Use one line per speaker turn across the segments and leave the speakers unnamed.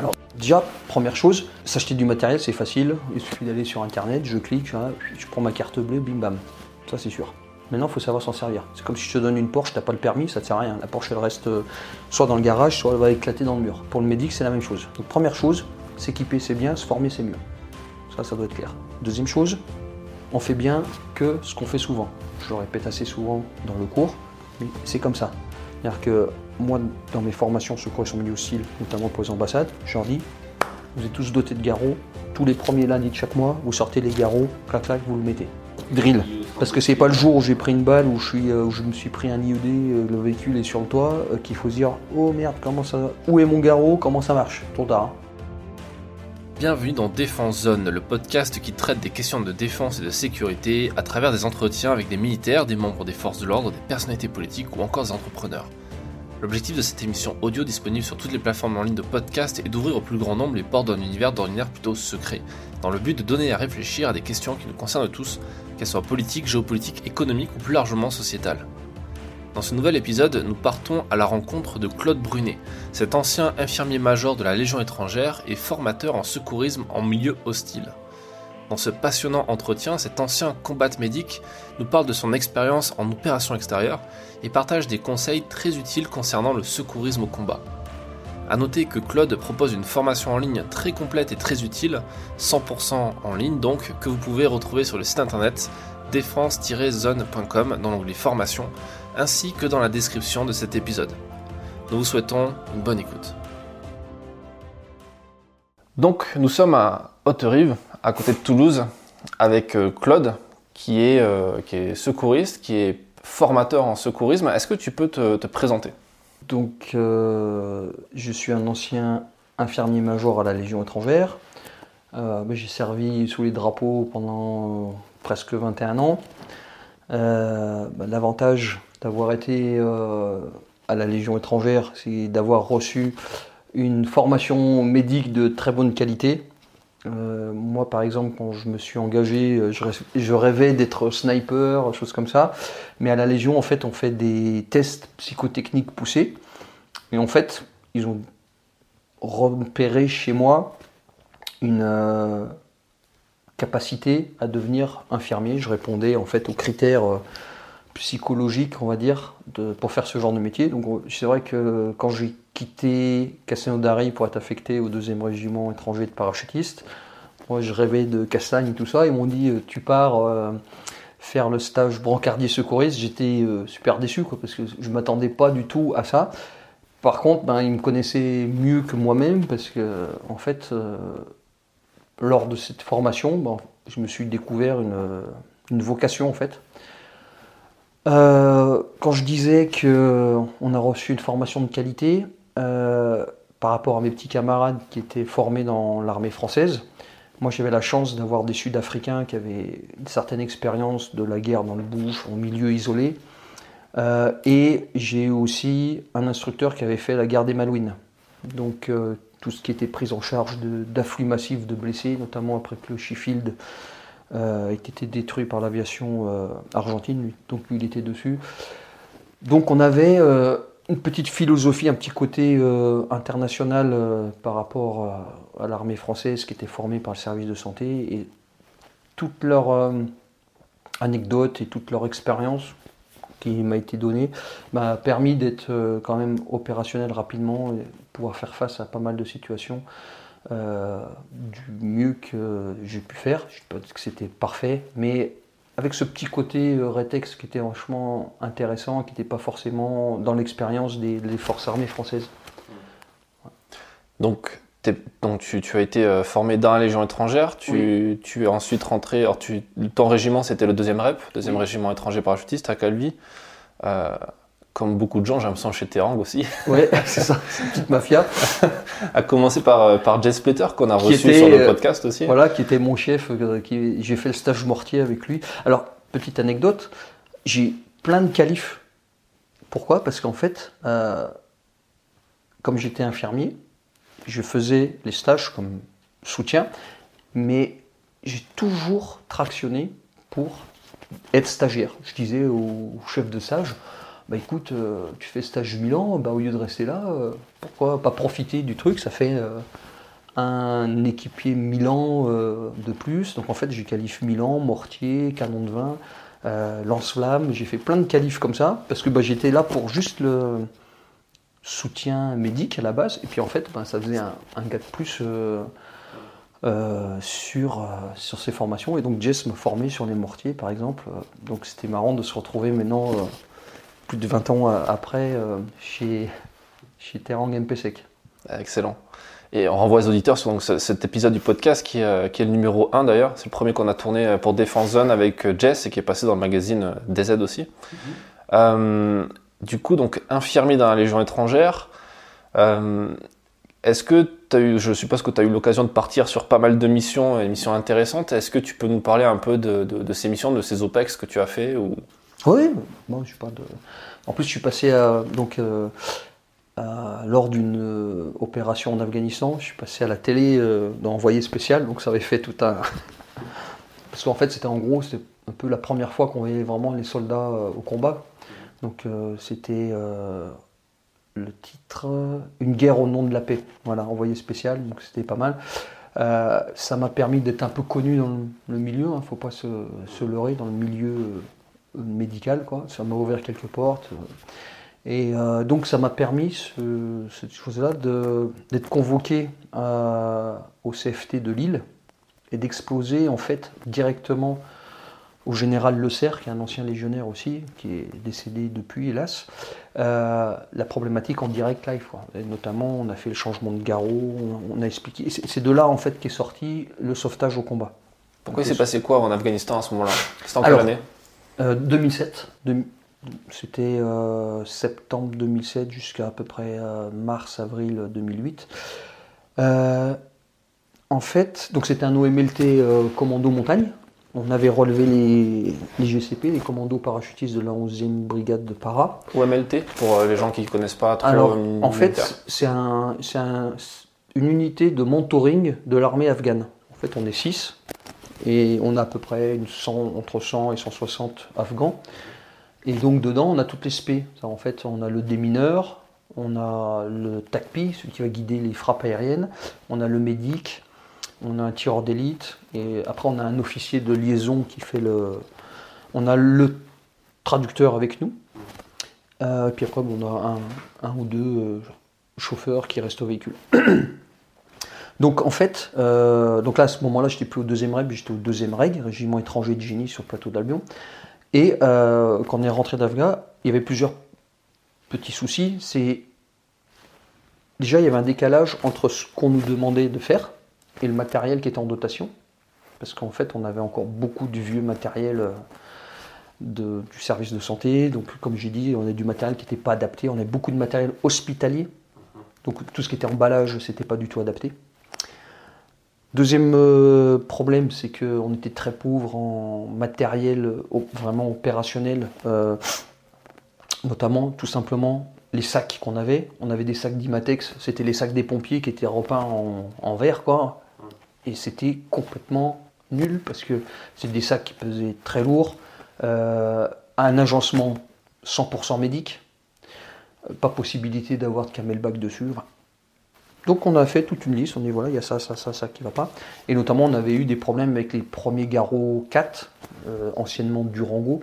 Alors déjà, première chose, s'acheter du matériel c'est facile, il suffit d'aller sur internet, je clique, je prends ma carte bleue, bim bam, ça c'est sûr. Maintenant, il faut savoir s'en servir. C'est comme si je te donne une Porsche, t'as pas le permis, ça ne sert à rien. La Porsche, elle reste euh, soit dans le garage, soit elle va éclater dans le mur. Pour le médic, c'est la même chose. Donc, première chose, s'équiper, c'est bien, se former, c'est mieux. Ça, ça doit être clair. Deuxième chose, on fait bien que ce qu'on fait souvent. Je le répète assez souvent dans le cours, mais c'est comme ça. C'est-à-dire que moi, dans mes formations secours et milieu hostile, notamment pour les ambassades, je leur dis vous êtes tous dotés de garrots. Tous les premiers lundis de chaque mois, vous sortez les garrots, clac clac, vous le mettez. Drill. Parce que c'est pas le jour où j'ai pris une balle, où je, euh, me suis pris un IED, euh, le véhicule est sur le toit, euh, qu'il faut se dire Oh merde, comment ça. Où est mon garrot Comment ça marche? Trop tard. Hein.
Bienvenue dans Défense Zone, le podcast qui traite des questions de défense et de sécurité à travers des entretiens avec des militaires, des membres des forces de l'ordre, des personnalités politiques ou encore des entrepreneurs. L'objectif de cette émission audio disponible sur toutes les plateformes en ligne de podcast est d'ouvrir au plus grand nombre les portes d'un univers d'ordinaire plutôt secret, dans le but de donner à réfléchir à des questions qui nous concernent tous, qu'elles soient politiques, géopolitiques, économiques ou plus largement sociétales. Dans ce nouvel épisode, nous partons à la rencontre de Claude Brunet, cet ancien infirmier-major de la Légion étrangère et formateur en secourisme en milieu hostile. Dans ce passionnant entretien, cet ancien combat médic nous parle de son expérience en opération extérieure et partage des conseils très utiles concernant le secourisme au combat. A noter que Claude propose une formation en ligne très complète et très utile, 100% en ligne donc, que vous pouvez retrouver sur le site internet défense-zone.com dans l'onglet formation, ainsi que dans la description de cet épisode. Nous vous souhaitons une bonne écoute. Donc nous sommes à Haute-Rive, à côté de Toulouse, avec euh, Claude, qui est, euh, qui est secouriste, qui est formateur en secourisme. Est-ce que tu peux te, présenter?
Donc, euh, je suis un ancien infirmier-major à la Légion étrangère. J'ai servi sous les drapeaux pendant presque 21 ans. Bah, l'avantage d'avoir été à la Légion étrangère, c'est d'avoir reçu une formation médique de très bonne qualité. Euh, moi, par exemple, quand je me suis engagé, euh, je, rêvais d'être sniper, choses comme ça. Mais à la Légion, en fait, on fait des tests psychotechniques poussés. Et en fait, ils ont repéré chez moi une euh, capacité à devenir infirmier. Je répondais en fait aux critères psychologiques, on va dire, pour faire ce genre de métier. Donc, c'est vrai que quand j'ai quitté Castelnaudary pour être affecté au deuxième régiment étranger de parachutistes. Moi, je rêvais de Castagne et tout ça. Ils m'ont dit euh, Tu pars euh, faire le stage brancardier secouriste. J'étais euh, super déçu parce que je ne m'attendais pas du tout à ça. Par contre, ben, ils me connaissaient mieux que moi-même parce que, en fait, lors de cette formation, ben, je me suis découvert une, une vocation en fait. quand je disais qu'on a reçu une formation de qualité, euh, par rapport à mes petits camarades qui étaient formés dans l'armée française. Moi, j'avais la chance d'avoir des Sud-Africains qui avaient une certaine expérience de la guerre dans le bush, en milieu isolé. Euh, et j'ai aussi un instructeur qui avait fait la guerre des Malouines. Donc, euh, tout ce qui était pris en charge d'afflux massifs de blessés, notamment après que le Sheffield ait été détruit par l'aviation argentine. Donc, lui, il était dessus. Donc, on avait une petite philosophie, un petit côté euh, international euh, par rapport à, l'armée française qui était formée par le service de santé et toutes leurs euh, et toute leur expérience qui m'a été donnée m'a permis d'être quand même opérationnel rapidement et pouvoir faire face à pas mal de situations du mieux que j'ai pu faire. Je ne peux pas que c'était parfait, mais avec ce petit côté euh, rétex qui était franchement intéressant, qui n'était pas forcément dans l'expérience des, forces armées françaises.
Donc, donc tu, as été euh, formé dans la Légion étrangère, tu, tu es ensuite rentré, alors tu, ton régiment c'était le deuxième REP, deuxième régiment étranger parachutiste à Calvi. Euh, comme beaucoup de gens, j'ai l'impression chez Terang aussi.
Oui, c'est ça, c'est une petite mafia.
à commencer par, euh, par Jess Splitter, qu'on a reçu sur le euh, podcast aussi.
Voilà, qui était mon chef, euh, qui, j'ai fait le stage mortier avec lui. Alors, petite anecdote, j'ai plein de qualifs. Pourquoi? Parce qu'en fait, comme j'étais infirmier, je faisais les stages comme soutien, mais j'ai toujours tractionné pour être stagiaire. Je disais au chef de stage, bah écoute, tu fais stage Milan, bah au lieu de rester là, pourquoi pas profiter du truc? Ça fait un équipier Milan de plus. Donc en fait, j'ai qualif Milan, mortier, canon de vin, lance-flamme. J'ai fait plein de qualifs comme ça parce que bah, j'étais là pour juste le soutien médic à la base. Et puis en fait, bah, ça faisait un, gars de plus euh, sur, euh, sur ces formations. Et donc Jess me formait sur les mortiers, par exemple. Donc c'était marrant de se retrouver maintenant, euh, plus de 20 ans après, chez, chez Terang MPSEC.
Excellent. Et on renvoie les auditeurs sur donc, cet épisode du podcast qui est, qui est le numéro 1 d'ailleurs. C'est le premier qu'on a tourné pour Défense Zone avec Jess et qui est passé dans le magazine DZ aussi. Mhm. du coup, donc infirmier dans la Légion étrangère. Est-ce que tu as eu, je suppose que tu as eu l'occasion de partir sur pas mal de missions, et missions intéressantes. Est-ce que tu peux nous parler un peu de, ces missions, de ces OPEX que tu as fait ou...
Oui, bon, je pas de... en plus je suis passé à, donc, euh, lors d'une euh, opération en Afghanistan, je suis passé à la télé euh, dans Envoyé spécial, donc ça avait fait tout un... Parce qu'en fait c'était en gros, c'était un peu la première fois qu'on voyait vraiment les soldats au combat. Donc c'était le titre Une guerre au nom de la paix. Voilà, envoyé spécial, donc c'était pas mal. Ça m'a permis d'être un peu connu dans le, milieu, il hein, ne faut pas se, leurrer, dans le milieu médical, quoi. ça m'a ouvert quelques portes. Et euh, donc ça m'a permis, cette chose-là, d'être convoqué au CFT de Lille et d'exploser en fait directement au général Le Serre, qui est un ancien légionnaire aussi, qui est décédé depuis, hélas, euh, la problématique en direct live. Et notamment, on a fait le changement de garrot, on, a expliqué. C'est de là, en fait, qu'est sorti le sauvetage au combat.
Pourquoi il s'est passé quoi en Afghanistan à ce moment-là? C'était en quelle année?
2007. Euh, c'était euh, septembre 2007 jusqu'à à peu près mars-avril 2008. en fait, donc c'était un OMLT commando montagne, on avait relevé les, GCP, les commandos parachutistes de la 11e brigade de para.
Ou MLT, pour euh, les gens qui ne connaissent pas trop.
Alors, en fait, c'est un, une unité de mentoring de l'armée afghane. En fait, on est 6 et on a à peu près entre 100 et 160 afghans. Et donc, dedans, on a toutes les SP. En fait, on a le démineur, on a le TACPI, celui qui va guider les frappes aériennes, on a le médic, on a un tireur d'élite, et après on a un officier de liaison qui fait le. On a le traducteur avec nous, euh, et puis après on a un, ou deux euh, chauffeurs qui restent au véhicule. donc en fait, euh, donc là à ce moment-là j'étais plus au deuxième reg, j'étais au deuxième reg, régiment étranger de génie sur le plateau d'Albion. Et quand on est rentré d'Afga, il y avait plusieurs petits soucis. C'est déjà il y avait un décalage entre ce qu'on nous demandait de faire et le matériel qui était en dotation. Parce qu'en fait, on avait encore beaucoup de vieux matériel euh, du service de santé. Donc, comme j'ai dit, on a du matériel qui n'était pas adapté. On a beaucoup de matériel hospitalier. Donc, tout ce qui était emballage, c'était pas du tout adapté. Deuxième euh, problème, c'est qu'on était très pauvre en matériel vraiment opérationnel, euh, notamment tout simplement les sacs qu'on avait. On avait des sacs d'Imatex, c'était les sacs des pompiers qui étaient repeints en, verre, quoi et c'était complètement nul parce que c'est des sacs qui pesaient très lourd, euh, un agencement 100% médic, euh, pas possibilité d'avoir de camelback dessus. Donc on a fait toute une liste, on dit voilà, il y a ça, ça, ça, ça qui va pas. Et notamment on avait eu des problèmes avec les premiers garrots 4, euh, anciennement Durango.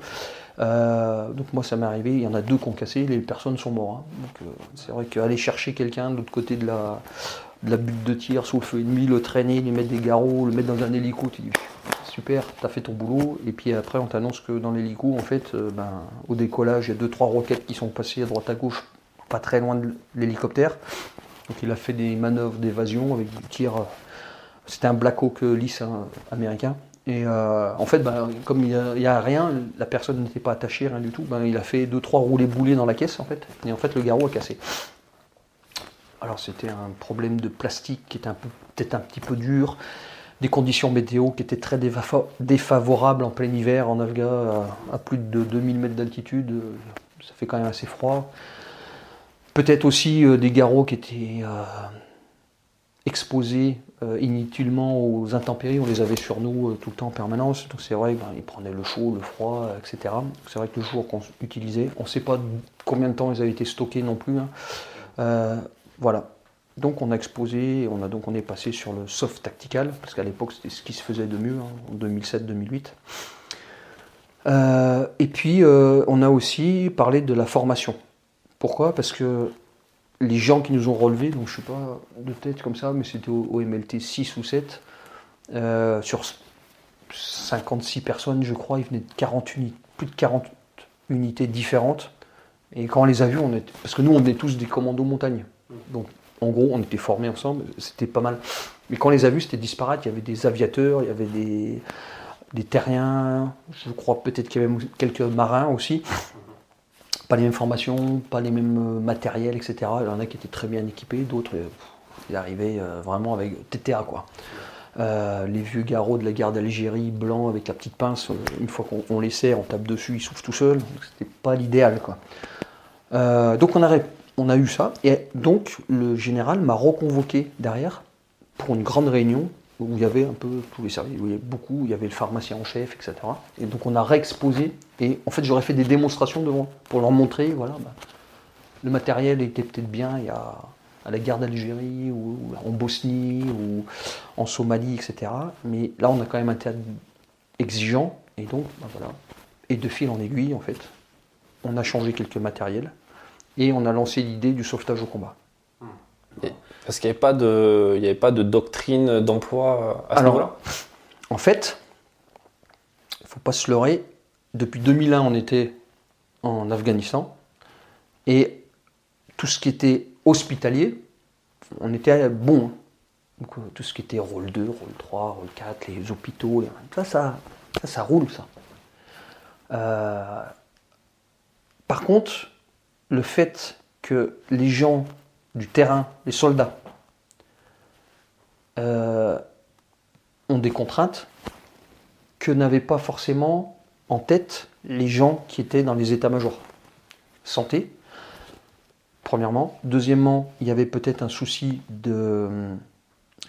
donc moi ça m'est arrivé, il y en a deux qui ont cassé, les personnes sont mortes. Hein. Donc c'est vrai qu'aller chercher quelqu'un de l'autre côté de la, butte de tir sous le feu ennemi, le traîner, lui mettre des garrots, le mettre dans un hélico, tu dis super, t'as fait ton boulot, et puis après on t'annonce que dans l'hélico, en fait, euh, ben, au décollage, il y a deux trois roquettes qui sont passées à droite à gauche, pas très loin de l'hélicoptère. Donc il a fait des manœuvres d'évasion avec du tir. Euh, c'était un Black Hawk lisse hein, américain. Et euh, en fait, ben, comme il n'y a, rien, la personne n'était pas attachée, rien du tout, ben, il a fait deux trois roulés boulés dans la caisse en fait. Et en fait le garrot a cassé. Alors c'était un problème de plastique qui était peut-être un petit peu dur, des conditions météo qui étaient très défavorables en plein hiver en Afghan, à, plus de 2000 mètres d'altitude, euh, ça fait quand même assez froid. Peut-être aussi euh, des garrots qui étaient euh, exposés inutilement aux intempéries, on les avait sur nous tout le temps en permanence. Donc c'est vrai, ben, ils prenaient le chaud, le froid, etc. C'est vrai que le jour qu'on utilisait, on ne sait pas combien de temps ils avaient été stockés non plus. Hein. voilà. Donc on a exposé, on a donc on est passé sur le soft tactical, parce qu'à l'époque c'était ce qui se faisait de mieux, hein, en 2007-2008. Euh, et puis euh, on a aussi parlé de la formation. Pourquoi? Parce que les gens qui nous ont relevés, donc je ne sais pas de tête comme ça, mais c'était au, MLT 6 ou 7, euh, sur 56 personnes je crois, ils venaient de 40 plus de 40 unités différentes. Et quand on les a vus, on était, parce que nous on est tous des commandos montagne. Donc en gros, on était formés ensemble, c'était pas mal. Mais quand on les a vus, c'était disparate. Il y avait des aviateurs, il y avait des, des terriens, je crois peut-être qu'il y avait quelques marins aussi. Pas les mêmes formations, pas les mêmes euh, matériels, etc. Il y en a qui étaient très bien équipés, d'autres, euh, ils arrivaient euh, vraiment avec TTA, quoi. les vieux garrots de la guerre d'Algérie, blancs avec la petite pince, une fois qu'on les sert, on tape dessus, ils soufflent tout seuls. C'était pas l'idéal, quoi. donc on a eu ça. Et donc, le général m'a reconvoqué derrière pour une grande réunion où il y avait un peu tous les services, où il y avait beaucoup, il y avait le pharmacien en chef, etc. Et donc, on a réexposé. Et en fait, j'aurais fait des démonstrations devant pour leur montrer, voilà, bah, le matériel était peut-être bien il y a, à la guerre d'Algérie, ou, en Bosnie, ou en Somalie, etc. Mais là, on a quand même un théâtre exigeant. Et donc, bah, voilà. Et de fil en aiguille, en fait, on a changé quelques matériels et on a lancé l'idée du sauvetage au combat.
Parce qu'il n'y avait, pas de, avait pas de doctrine d'emploi à ce niveau-là
En fait, il ne faut pas se leurrer, depuis 2001 on était en Afghanistan et tout ce qui était hospitalier, on était bon. Donc, euh, tout ce qui était rôle 2, rôle 3, rôle 4, les hôpitaux, ça, ça, ça, roule ça. Euh, par contre, le fait que les gens du terrain, les soldats, euh, ont des contraintes que n'avaient pas forcément en tête les gens qui étaient dans les états-majors. Santé, premièrement. Deuxièmement, il y avait peut-être un souci de euh,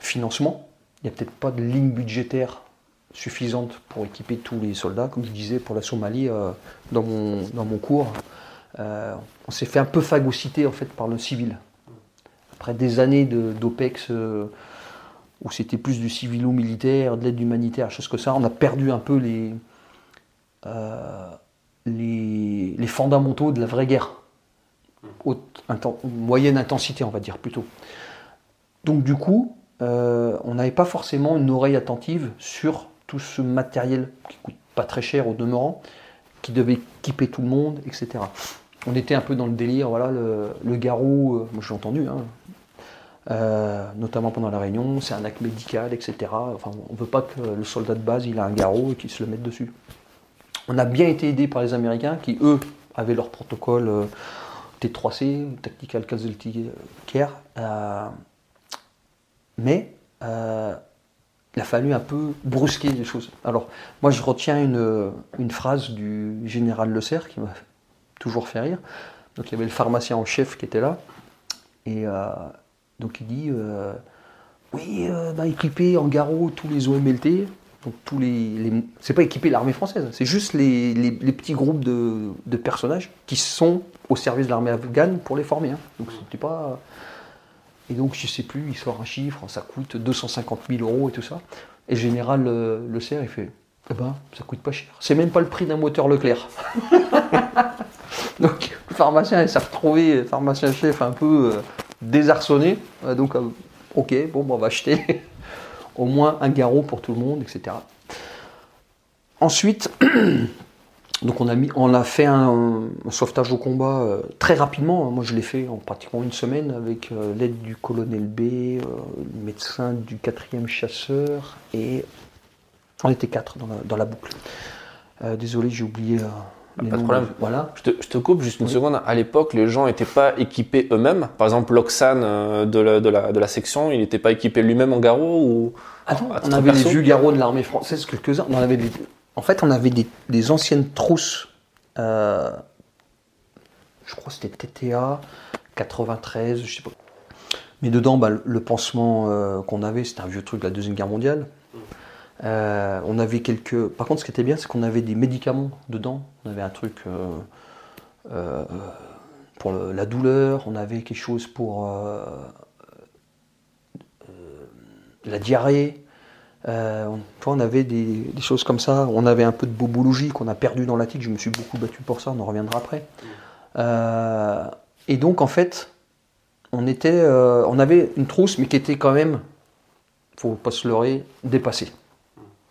financement. Il n'y a peut-être pas de ligne budgétaire suffisante pour équiper tous les soldats. Comme je disais pour la Somalie euh, dans, mon, cours, on s'est fait un peu phagocyter en fait par le civil. Après des années d'OPEX euh, où c'était plus du civilo-militaire, de l'aide humanitaire, choses que ça, on a perdu un peu les, euh, les, fondamentaux de la vraie guerre. Haute, moyenne intensité, on va dire plutôt. Donc du coup, on n'avait pas forcément une oreille attentive sur tout ce matériel qui coûte pas très cher au demeurant, qui devait équiper tout le monde, etc on était un peu dans le délire, voilà, le, garrot, euh, moi j'ai entendu, hein, euh, notamment pendant la réunion, c'est un acte médical, etc. Enfin, on ne veut pas que le soldat de base il a un garrot et qu'il se le mette dessus. On a bien été aidé par les Américains qui, eux, avaient leur protocole euh, T3C, Tactical Casualty Care, mais il a fallu un peu brusquer les choses. Alors, moi je retiens une, phrase du général Le Serre qui m'a toujours fait rire. Donc il y avait le pharmacien en chef qui était là. Et euh, donc il dit euh, Oui, euh, bah, équiper en garrot tous les OMLT. Donc tous les, c'est pas équiper l'armée française, c'est juste les, petits groupes de, personnages qui sont au service de l'armée afghane pour les former. Hein. Donc c'était pas. Et donc je sais plus, il sort un chiffre, ça coûte 250 000 euros et tout ça. Et le général le, sert, il fait Eh ben, ça coûte pas cher. C'est même pas le prix d'un moteur Leclerc. Donc le pharmacien s'est retrouvé, pharmacien chef un peu euh, désarçonné. Euh, donc euh, ok, bon, on va acheter au moins un garrot pour tout le monde, etc. Ensuite, donc on a, mis, on a fait un, sauvetage au combat très rapidement. Moi je l'ai fait en pratiquement une semaine avec l'aide du colonel B, le médecin du quatrième chasseur et on était quatre dans la, boucle. désolé, j'ai oublié
pas de problème. Voilà. Je te, coupe juste une seconde. À l'époque, les gens n'étaient pas équipés eux-mêmes. Par exemple, l'Oxane euh, de la, de, la, de la, section, il n'était pas équipé lui-même en garrot ou
ah On avait les vieux garrots de l'armée française, quelques-uns. On avait En fait, on avait des, anciennes trousses. Euh, je crois que c'était TTA 93, je sais pas. Mais dedans, bah, le pansement euh, qu'on avait, c'était un vieux truc de la Deuxième Guerre mondiale. Euh, on avait quelques. Par contre, ce qui était bien, c'est qu'on avait des médicaments dedans. On avait un truc euh, euh, pour la douleur, on avait quelque chose pour la diarrhée. On, avait des, choses comme ça. On avait un peu de bobologie qu'on a perdu dans la tique. Je me suis beaucoup battu pour ça, on en reviendra après. Et donc, en fait, on, on avait une trousse, mais qui était quand même, faut pas se leurrer, dépassée.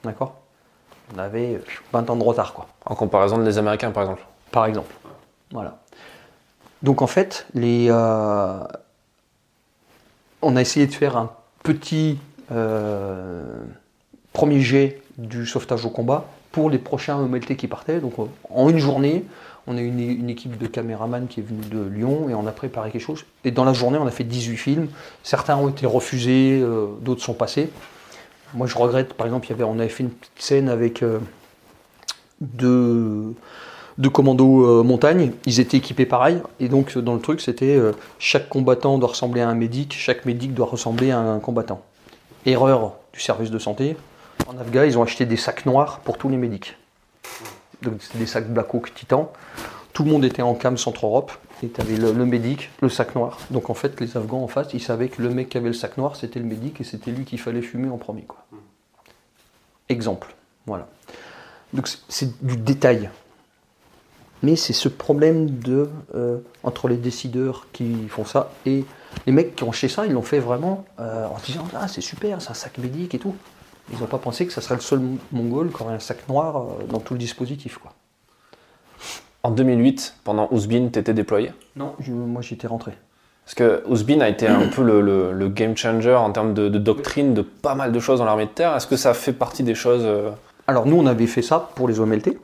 D'accord On avait euh, 20 ans de retard, quoi,
En comparaison des Américains, par exemple.
par exemple. Voilà. Donc, en fait, les, euh, on a essayé de faire un petit euh, premier jet du sauvetage au combat pour les prochains MLT qui partaient. Donc, euh, en une journée, on a eu une, une équipe de caméramans qui est venue de Lyon et on a préparé quelque chose. Et dans la journée, on a fait 18 films. Certains ont été refusés, euh, d'autres sont passés. Moi, je regrette, par exemple, y avait, on avait fait une petite scène avec euh, deux, deux commandos euh, montagne. Ils étaient équipés pareil. Et donc, dans le truc, c'était euh, chaque combattant doit ressembler à un médic, chaque médic doit ressembler à un combattant. Erreur du service de santé. En Afghan, ils ont acheté des sacs noirs pour tous les médics. Donc, c'était des sacs Black Hawk Titan. Tout le monde était en cam Centre-Europe. Et tu avais le, médic, le sac noir. Donc en fait, les Afghans en face, ils savaient que le mec qui avait le sac noir, c'était le médic et c'était lui qu'il fallait fumer en premier. Quoi. Exemple. Voilà. Donc c'est- du détail. Mais c'est ce problème de euh, entre les décideurs qui font ça et les mecs qui ont acheté ça, ils l'ont fait vraiment euh, en disant ah c'est super, c'est un sac médic et tout. Ils n'ont pas pensé que ça serait le seul mongol qui aurait un sac noir euh, dans tout le dispositif.
En 2008, pendant Ouzbin, tu étais déployé?
Non, je- moi j'étais rentré.
Parce que Ouzbin a été un peu le, le- le game changer en termes de, de doctrine de pas mal de choses dans l'armée de terre. Est-ce que ça fait partie des choses euh,
Alors nous, on avait fait ça pour les OMLT.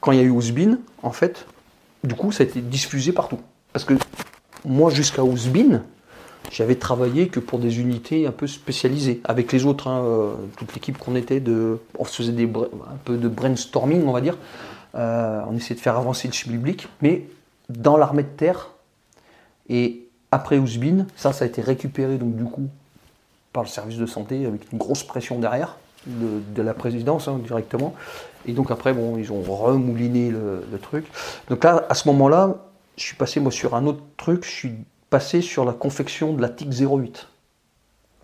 Quand il y a eu Ouzbin, en fait, du coup, ça a été diffusé partout. Parce que moi, jusqu'à Ouzbin, j'avais travaillé que pour des unités un peu spécialisées. Avec les autres, hein, euh, toute l'équipe qu'on était, de, on se faisait des, un peu de brainstorming, on va dire. Euh, on essayait de faire avancer le schmilblick. Mais dans l'armée de terre, et après Ouzbin, ça, ça a été récupéré, donc du coup, par le service de santé, avec une grosse pression derrière, de, de la présidence hein, directement. Et donc après, bon, ils ont remouliné le, le truc. Donc là, à ce moment-là, je suis passé moi sur un autre truc, je suis passé sur la confection de la TIC 08.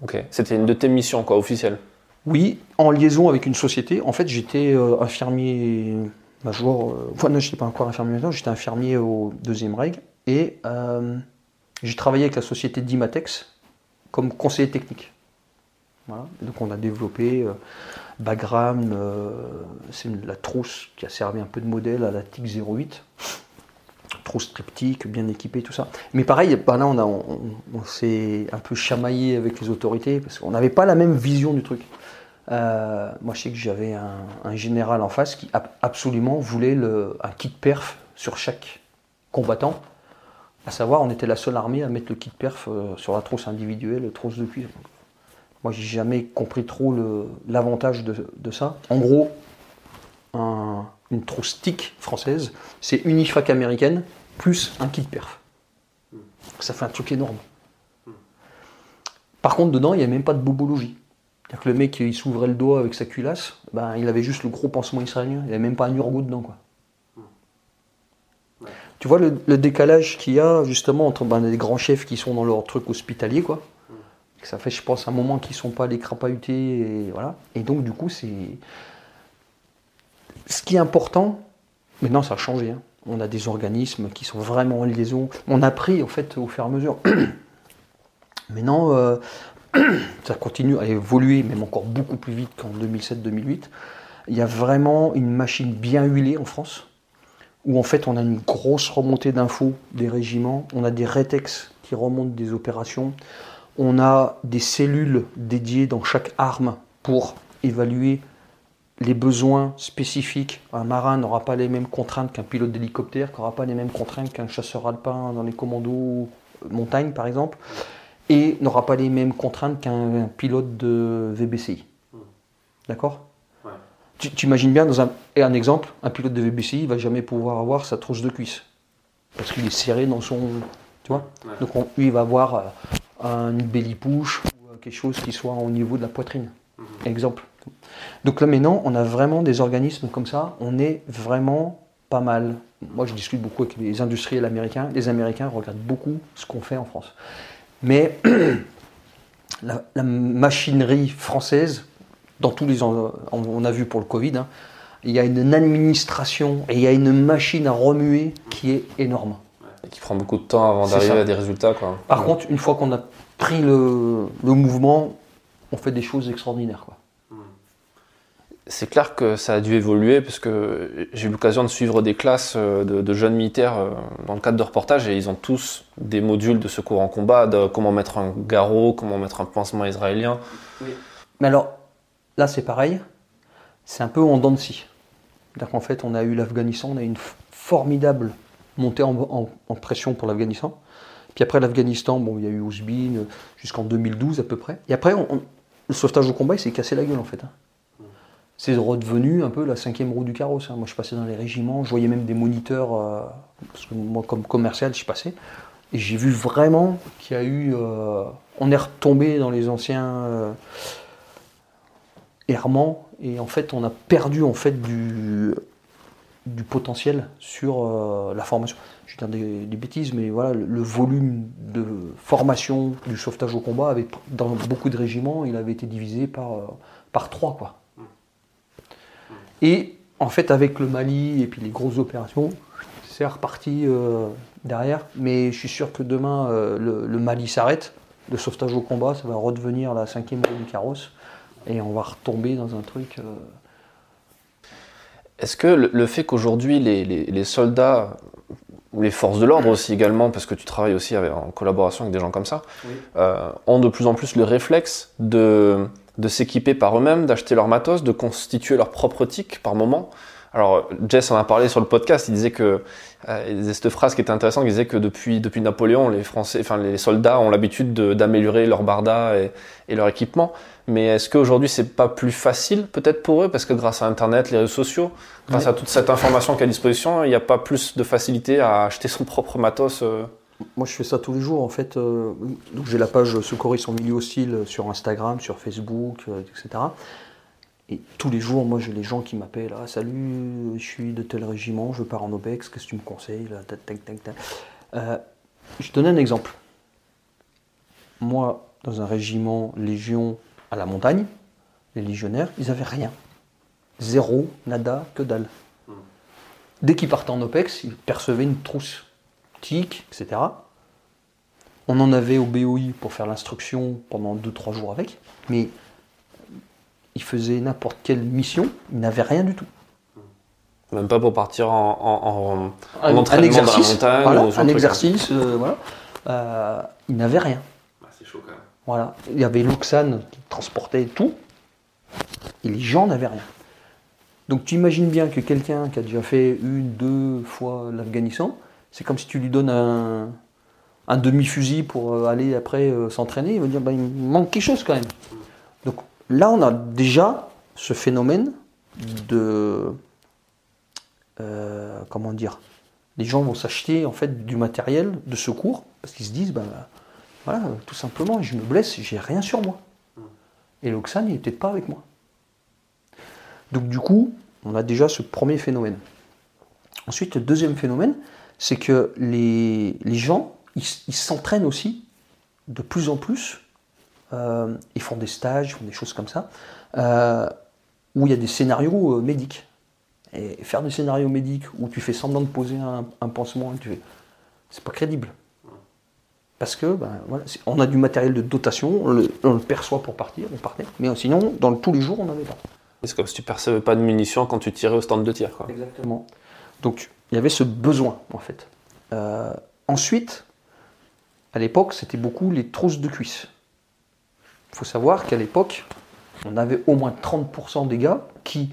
Ok, c'était une de tes missions, quoi, officielle?
Oui, en liaison avec une société. En fait, j'étais euh, infirmier major. Euh, enfin, non, je n'étais pas encore infirmier j'étais infirmier au deuxième règle. Et euh, j'ai travaillé avec la société Dimatex comme conseiller technique. Voilà. Donc, on a développé euh, Bagram, euh, c'est la trousse qui a servi un peu de modèle à la TIC 08. Trousse triptyque, bien équipée, tout ça. Mais pareil, bah là, on, on- on s'est un peu chamaillé avec les autorités parce qu'on n'avait pas la même vision du truc. Euh, moi, je sais que j'avais un, un général en face qui ab- absolument voulait le, un kit perf sur chaque combattant. À savoir, on était la seule armée à mettre le kit perf euh, sur la trousse individuelle, la trousse de cuivre. Moi, j'ai jamais compris trop l'avantage de, de ça. En gros, un- une trousse TIC française, c'est une IFAC américaine plus un kit perf. Ça fait un truc énorme. Par contre, dedans, il n'y a même pas de bobologie. C'est-à-dire que le mec, il s'ouvrait le doigt avec sa culasse, ben, il avait juste le gros pansement israélien. Il n'y avait même pas un urgot dedans. Quoi. Tu vois le, le décalage qu'il y a justement entre ben, les grands chefs qui sont dans leur truc hospitalier, quoi. Ça fait, je pense, un moment qu'ils ne sont pas les crapahutés, et voilà. Et donc, du coup, c'est. Ce qui est important, maintenant, ça a changé. hein. On a des organismes qui sont vraiment en liaison. On a pris, en fait, au fur et à mesure. Maintenant, euh, ça continue à évoluer, même encore beaucoup plus vite qu'en 2007-2008. Il y a vraiment une machine bien huilée en France, où en fait on a une grosse remontée d'infos des régiments, on a des rétex qui remontent des opérations, on a des cellules dédiées dans chaque arme pour évaluer les besoins spécifiques. Un marin n'aura pas les mêmes contraintes qu'un pilote d'hélicoptère, qui n'aura pas les mêmes contraintes qu'un chasseur alpin dans les commandos montagne par exemple et n'aura pas les mêmes contraintes qu'un pilote de VBCI. D'accord? Tu, tu imagines bien, dans un, et un exemple, un pilote de VBCI ne va jamais pouvoir avoir sa trousse de cuisse. Parce qu'il est serré dans son. Tu vois? Donc on- lui, il va avoir euh, une belly push ou quelque chose qui soit au niveau de la poitrine. Exemple. Donc là maintenant, on a vraiment des organismes comme ça, on est vraiment pas mal. Moi je discute beaucoup avec les industriels américains, les Américains regardent beaucoup ce qu'on fait en France. Mais la, machinerie française, dans tous les on, on a vu pour le Covid, hein, il y a une administration et il y a une machine à remuer qui est énorme.
Et qui prend beaucoup de temps avant d'arriver à des résultats. Quoi.
Par contre, une fois qu'on a pris le, le, mouvement, on fait des choses extraordinaires. Quoi.
C'est clair que ça a dû évoluer parce que j'ai eu l'occasion de suivre des classes euh, de, jeunes militaires euh, dans le cadre de reportages et ils ont tous des modules de secours en combat, de comment mettre un garrot, comment mettre un pansement israélien.
Mais alors, là c'est pareil, c'est un peu en dents de. C'est-à-dire qu'en fait, on a eu l'Afghanistan, on a eu une formidable montée en, pression pour l'Afghanistan. Puis après l'Afghanistan, bon, il y a eu Ousbin jusqu'en 2012 à peu près. Et après, le sauvetage au combat, il s'est cassé la gueule en fait. C'est redevenu un peu la cinquième roue du carrosse. Hein. Moi, je passais dans les régiments, je voyais même des moniteurs, euh, parce que moi, comme commercial, je passais. Et j'ai vu vraiment qu'il y a eu. Euh, on est retombé dans les anciens. Euh, errement et en fait on a perdu en fait du, du potentiel sur la formation. Je vais dire des, bêtises, mais voilà, le, volume de formation du sauvetage au combat avait, dans beaucoup de régiments, il avait été divisé par, par trois. Quoi. Et en fait, avec le Mali et puis les grosses opérations, c'est reparti euh, derrière. Mais je suis sûr que demain, le, le, Mali s'arrête, le sauvetage au combat, ça va redevenir la cinquième roue du carrosse et on va retomber dans un truc. Euh,
Est-ce que le, fait qu'aujourd'hui les, soldats ou les forces de l'ordre aussi également, parce que tu travailles aussi en collaboration avec des gens comme ça, euh, ont de plus en plus le réflexe de, de s'équiper par eux-mêmes, d'acheter leur matos, de constituer leur propre tic par moment. Alors, Jess en a parlé sur le podcast, il disait que, euh, il disait cette phrase qui était intéressante, il disait que depuis, depuis Napoléon, les Français, enfin, les soldats ont l'habitude d'améliorer leur barda et, et, leur équipement. Mais est-ce qu'aujourd'hui, c'est pas plus facile, peut-être pour eux, parce que grâce à Internet, les réseaux sociaux, grâce à toute cette information qui est à disposition, il n'y a pas plus de facilité à acheter son propre matos euh
Moi, je fais ça tous les jours, en fait. Euh, j'ai la page Secouristes en milieu hostile sur Instagram, sur Facebook, etc. Et tous les jours, moi, j'ai les gens qui m'appellent ah, Salut, je suis de tel régiment, je pars en OPEX, qu'est-ce que tu me conseilles euh, Je te donne un exemple. Moi, dans un régiment Légion à la montagne, les légionnaires, ils n'avaient rien. Zéro, nada, que dalle. Dès qu'ils partaient en OPEX, ils percevaient une trousse, tic, etc. On en avait au BOI pour faire l'instruction pendant 2-3 jours avec, mais il faisait n'importe quelle mission, il n'avait rien du tout.
Même pas pour partir en,
un, exercice, un exercice, euh, voilà. Euh, il n'avait rien.
Ah, c'est chaud quand même.
Voilà. Il y avait l'Oxane qui transportait tout, et les gens n'avaient rien. Donc tu imagines bien que quelqu'un qui a déjà fait une, deux fois l'Afghanistan, c'est comme si tu lui donnes un, demi-fusil pour euh, aller après s'entraîner, il va dire bah, il manque quelque chose quand même. Donc Là, on a déjà ce phénomène de. Euh, comment dire Les gens vont s'acheter en fait du matériel de secours parce qu'ils se disent ben, voilà, tout simplement, je me blesse, j'ai rien sur moi. Et l'Oxane, il n'est peut-être pas avec moi. Donc, du coup, on a déjà ce premier phénomène. Ensuite, deuxième phénomène, c'est que les, gens, ils s'entraînent aussi de plus en plus euh, ils font des stages, ils font des choses comme ça, euh, où il y a des scénarios euh, médics. Et faire des scénarios médics où tu fais semblant de poser un, pansement, tu c'est pas crédible. Parce que ben, voilà, on a du matériel de dotation, on le, perçoit pour partir, on partait, mais sinon, dans tous les jours, on n'avait pas.
C'est comme si tu percevais pas de munitions quand tu tirais au stand de tir. Quoi.
Exactement. Donc il y avait ce besoin, en fait. ensuite, à l'époque, c'était beaucoup les trousses de cuisse. Il faut savoir qu'à l'époque, on avait au moins 30% des gars qui,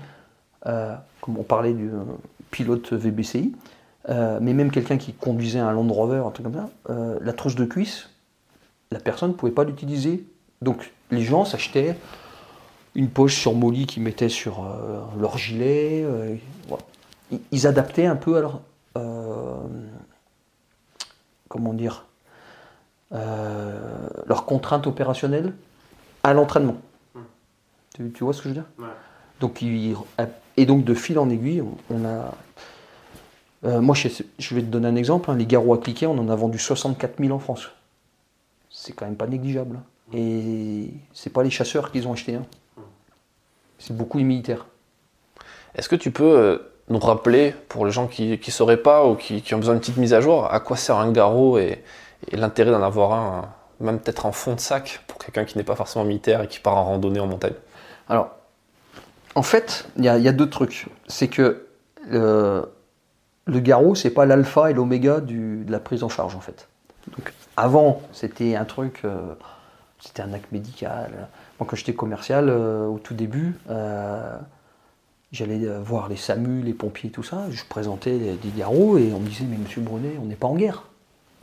euh, comme on parlait du euh, pilote VBCI, euh, mais même quelqu'un qui conduisait un Land Rover, un truc comme ça, la trousse de cuisse, la personne ne pouvait pas l'utiliser. Donc les gens s'achetaient une poche sur Molly qu'ils mettaient sur leur gilet. Ils adaptaient un peu à leur. comment dire leurs contraintes opérationnelles à l'entraînement. Tu, tu, vois ce que je veux dire? Donc, Et donc de fil en aiguille, on a... moi, je, vais te donner un exemple. Hein. les garrots à cliquer, on en a vendu 64 000 en France. C'est quand même pas négligeable. Hein. Et c'est pas les chasseurs qui ont acheté. Hein. C'est beaucoup les militaires.
Est-ce que tu peux nous rappeler, pour les gens qui ne sauraient pas ou qui, ont besoin d'une petite mise à jour, à quoi sert un garrot et, l'intérêt d'en avoir un, même peut-être en fond de sac, pour quelqu'un qui n'est pas forcément militaire et qui part en randonnée en montagne
Alors, en fait, il y, a deux trucs. C'est que le, garrot, c'est pas l'alpha et l'oméga de la prise en charge, en fait. Donc, avant, c'était un truc, euh, c'était un acte médical. Moi, quand j'étais commercial, euh, au tout début, euh, J'allais euh, voir les SAMU, les pompiers, tout ça. Je présentais des garrots et on me disait Mais monsieur Brunet, on n'est pas en guerre.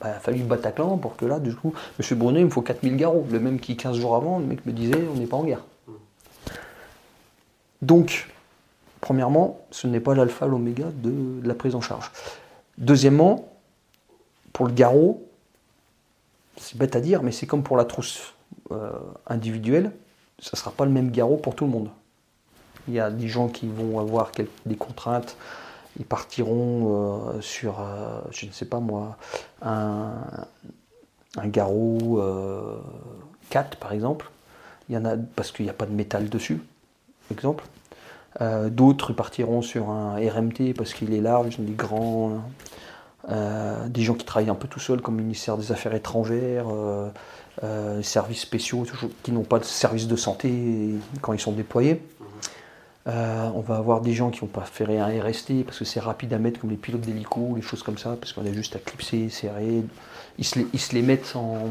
Bah, il a fallu le Bataclan pour que là, du coup, monsieur Brunet, il me faut 4000 garrots. Le même qui, 15 jours avant, le mec me disait On n'est pas en guerre. Donc, premièrement, ce n'est pas l'alpha, l'oméga de, la prise en charge. Deuxièmement, pour le garrot, c'est bête à dire, mais c'est comme pour la trousse euh, individuelle, ça ne sera pas le même garrot pour tout le monde. Il y a des gens qui vont avoir des contraintes. Ils partiront euh, sur, euh, je ne sais pas moi, un, un garrot 4 euh, par exemple. Il y en a parce qu'il n'y a pas de métal dessus, exemple. D'autres partiront sur un RMT parce qu'il est large, des grands. des gens qui travaillent un peu tout seuls comme ministère des Affaires étrangères, services spéciaux qui n'ont pas de service de santé quand ils sont déployés. Euh, on va avoir des gens qui vont pas faire un RST parce que c'est rapide à mettre, comme les pilotes d'hélico, les choses comme ça, parce qu'on a juste à clipser, serrer. Ils se les, mettent en.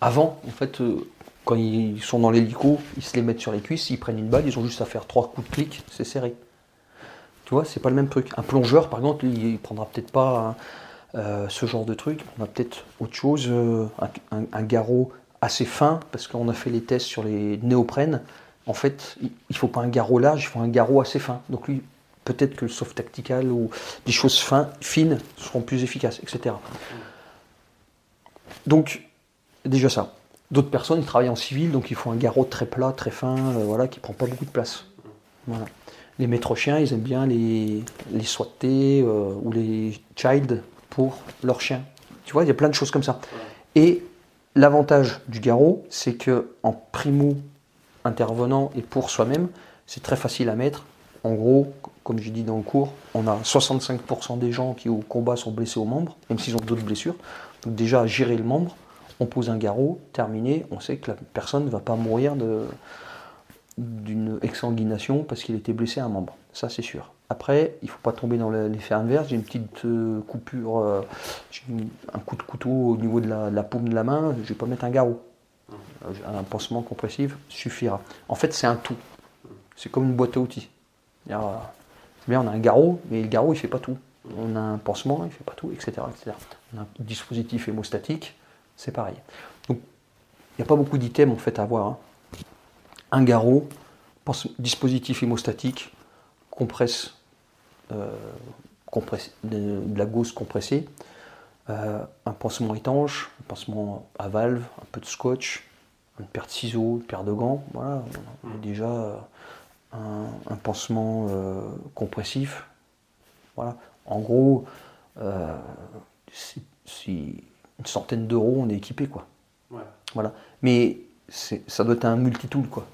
Avant, en fait, euh, quand ils sont dans l'hélico, ils se les mettent sur les cuisses, ils prennent une balle, ils ont juste à faire trois coups de clic, c'est serré. Tu vois, c'est pas le même truc. Un plongeur, par exemple, il prendra peut-être pas euh, ce genre de truc, on a peut-être autre chose, un, un garrot assez fin, parce qu'on a fait les tests sur les néoprènes en fait, il ne faut pas un garrot large, il faut un garrot assez fin. Donc lui, peut-être que le soft tactical ou des choses fin, fines seront plus efficaces, etc. Donc, déjà ça. D'autres personnes, ils travaillent en civil, donc il faut un garrot très plat, très fin, euh, voilà, qui ne prend pas beaucoup de place. Les maîtres chiens, ils aiment bien les, les euh, ou les child pour leurs chiens. Tu vois, il y a plein de choses comme ça. Et l'avantage du garrot, c'est que en primo intervenant et pour soi-même, c'est très facile à mettre. En gros, comme j'ai dit dans le cours, on a 65% des gens qui au combat sont blessés au membre, même s'ils ont d'autres blessures. Donc déjà, gérer le membre, on pose un garrot, terminé, on sait que la personne ne va pas mourir d'une exsanguination parce qu'il était blessé à un membre. Ça, c'est sûr. Après, il ne faut pas tomber dans l'effet inverse. J'ai une petite euh, coupure, euh, un coup de couteau au niveau de la, paume de la main, je ne vais pas mettre un garrot un pansement compressif suffira. En fait, c'est un tout. C'est comme une boîte à outils. C'est bien, on a un garrot, mais le garrot, il ne fait pas tout. On a un pansement, il ne fait pas tout, etc., etc. On a un dispositif hémostatique, c'est pareil. Il n'y a pas beaucoup d'items en fait à avoir. Hein. Un garrot, dispositif hémostatique, compresse, euh, de, la gauze compressée, euh, un pansement étanche, un pansement à valve, un peu de scotch, une paire de ciseaux, une paire de gants. Voilà, on a déjà euh, un, pansement euh, compressif. Voilà. En gros, c'est une centaine d'euros, on est équipé. Quoi. Voilà. Mais ça doit être un multitool. Quoi.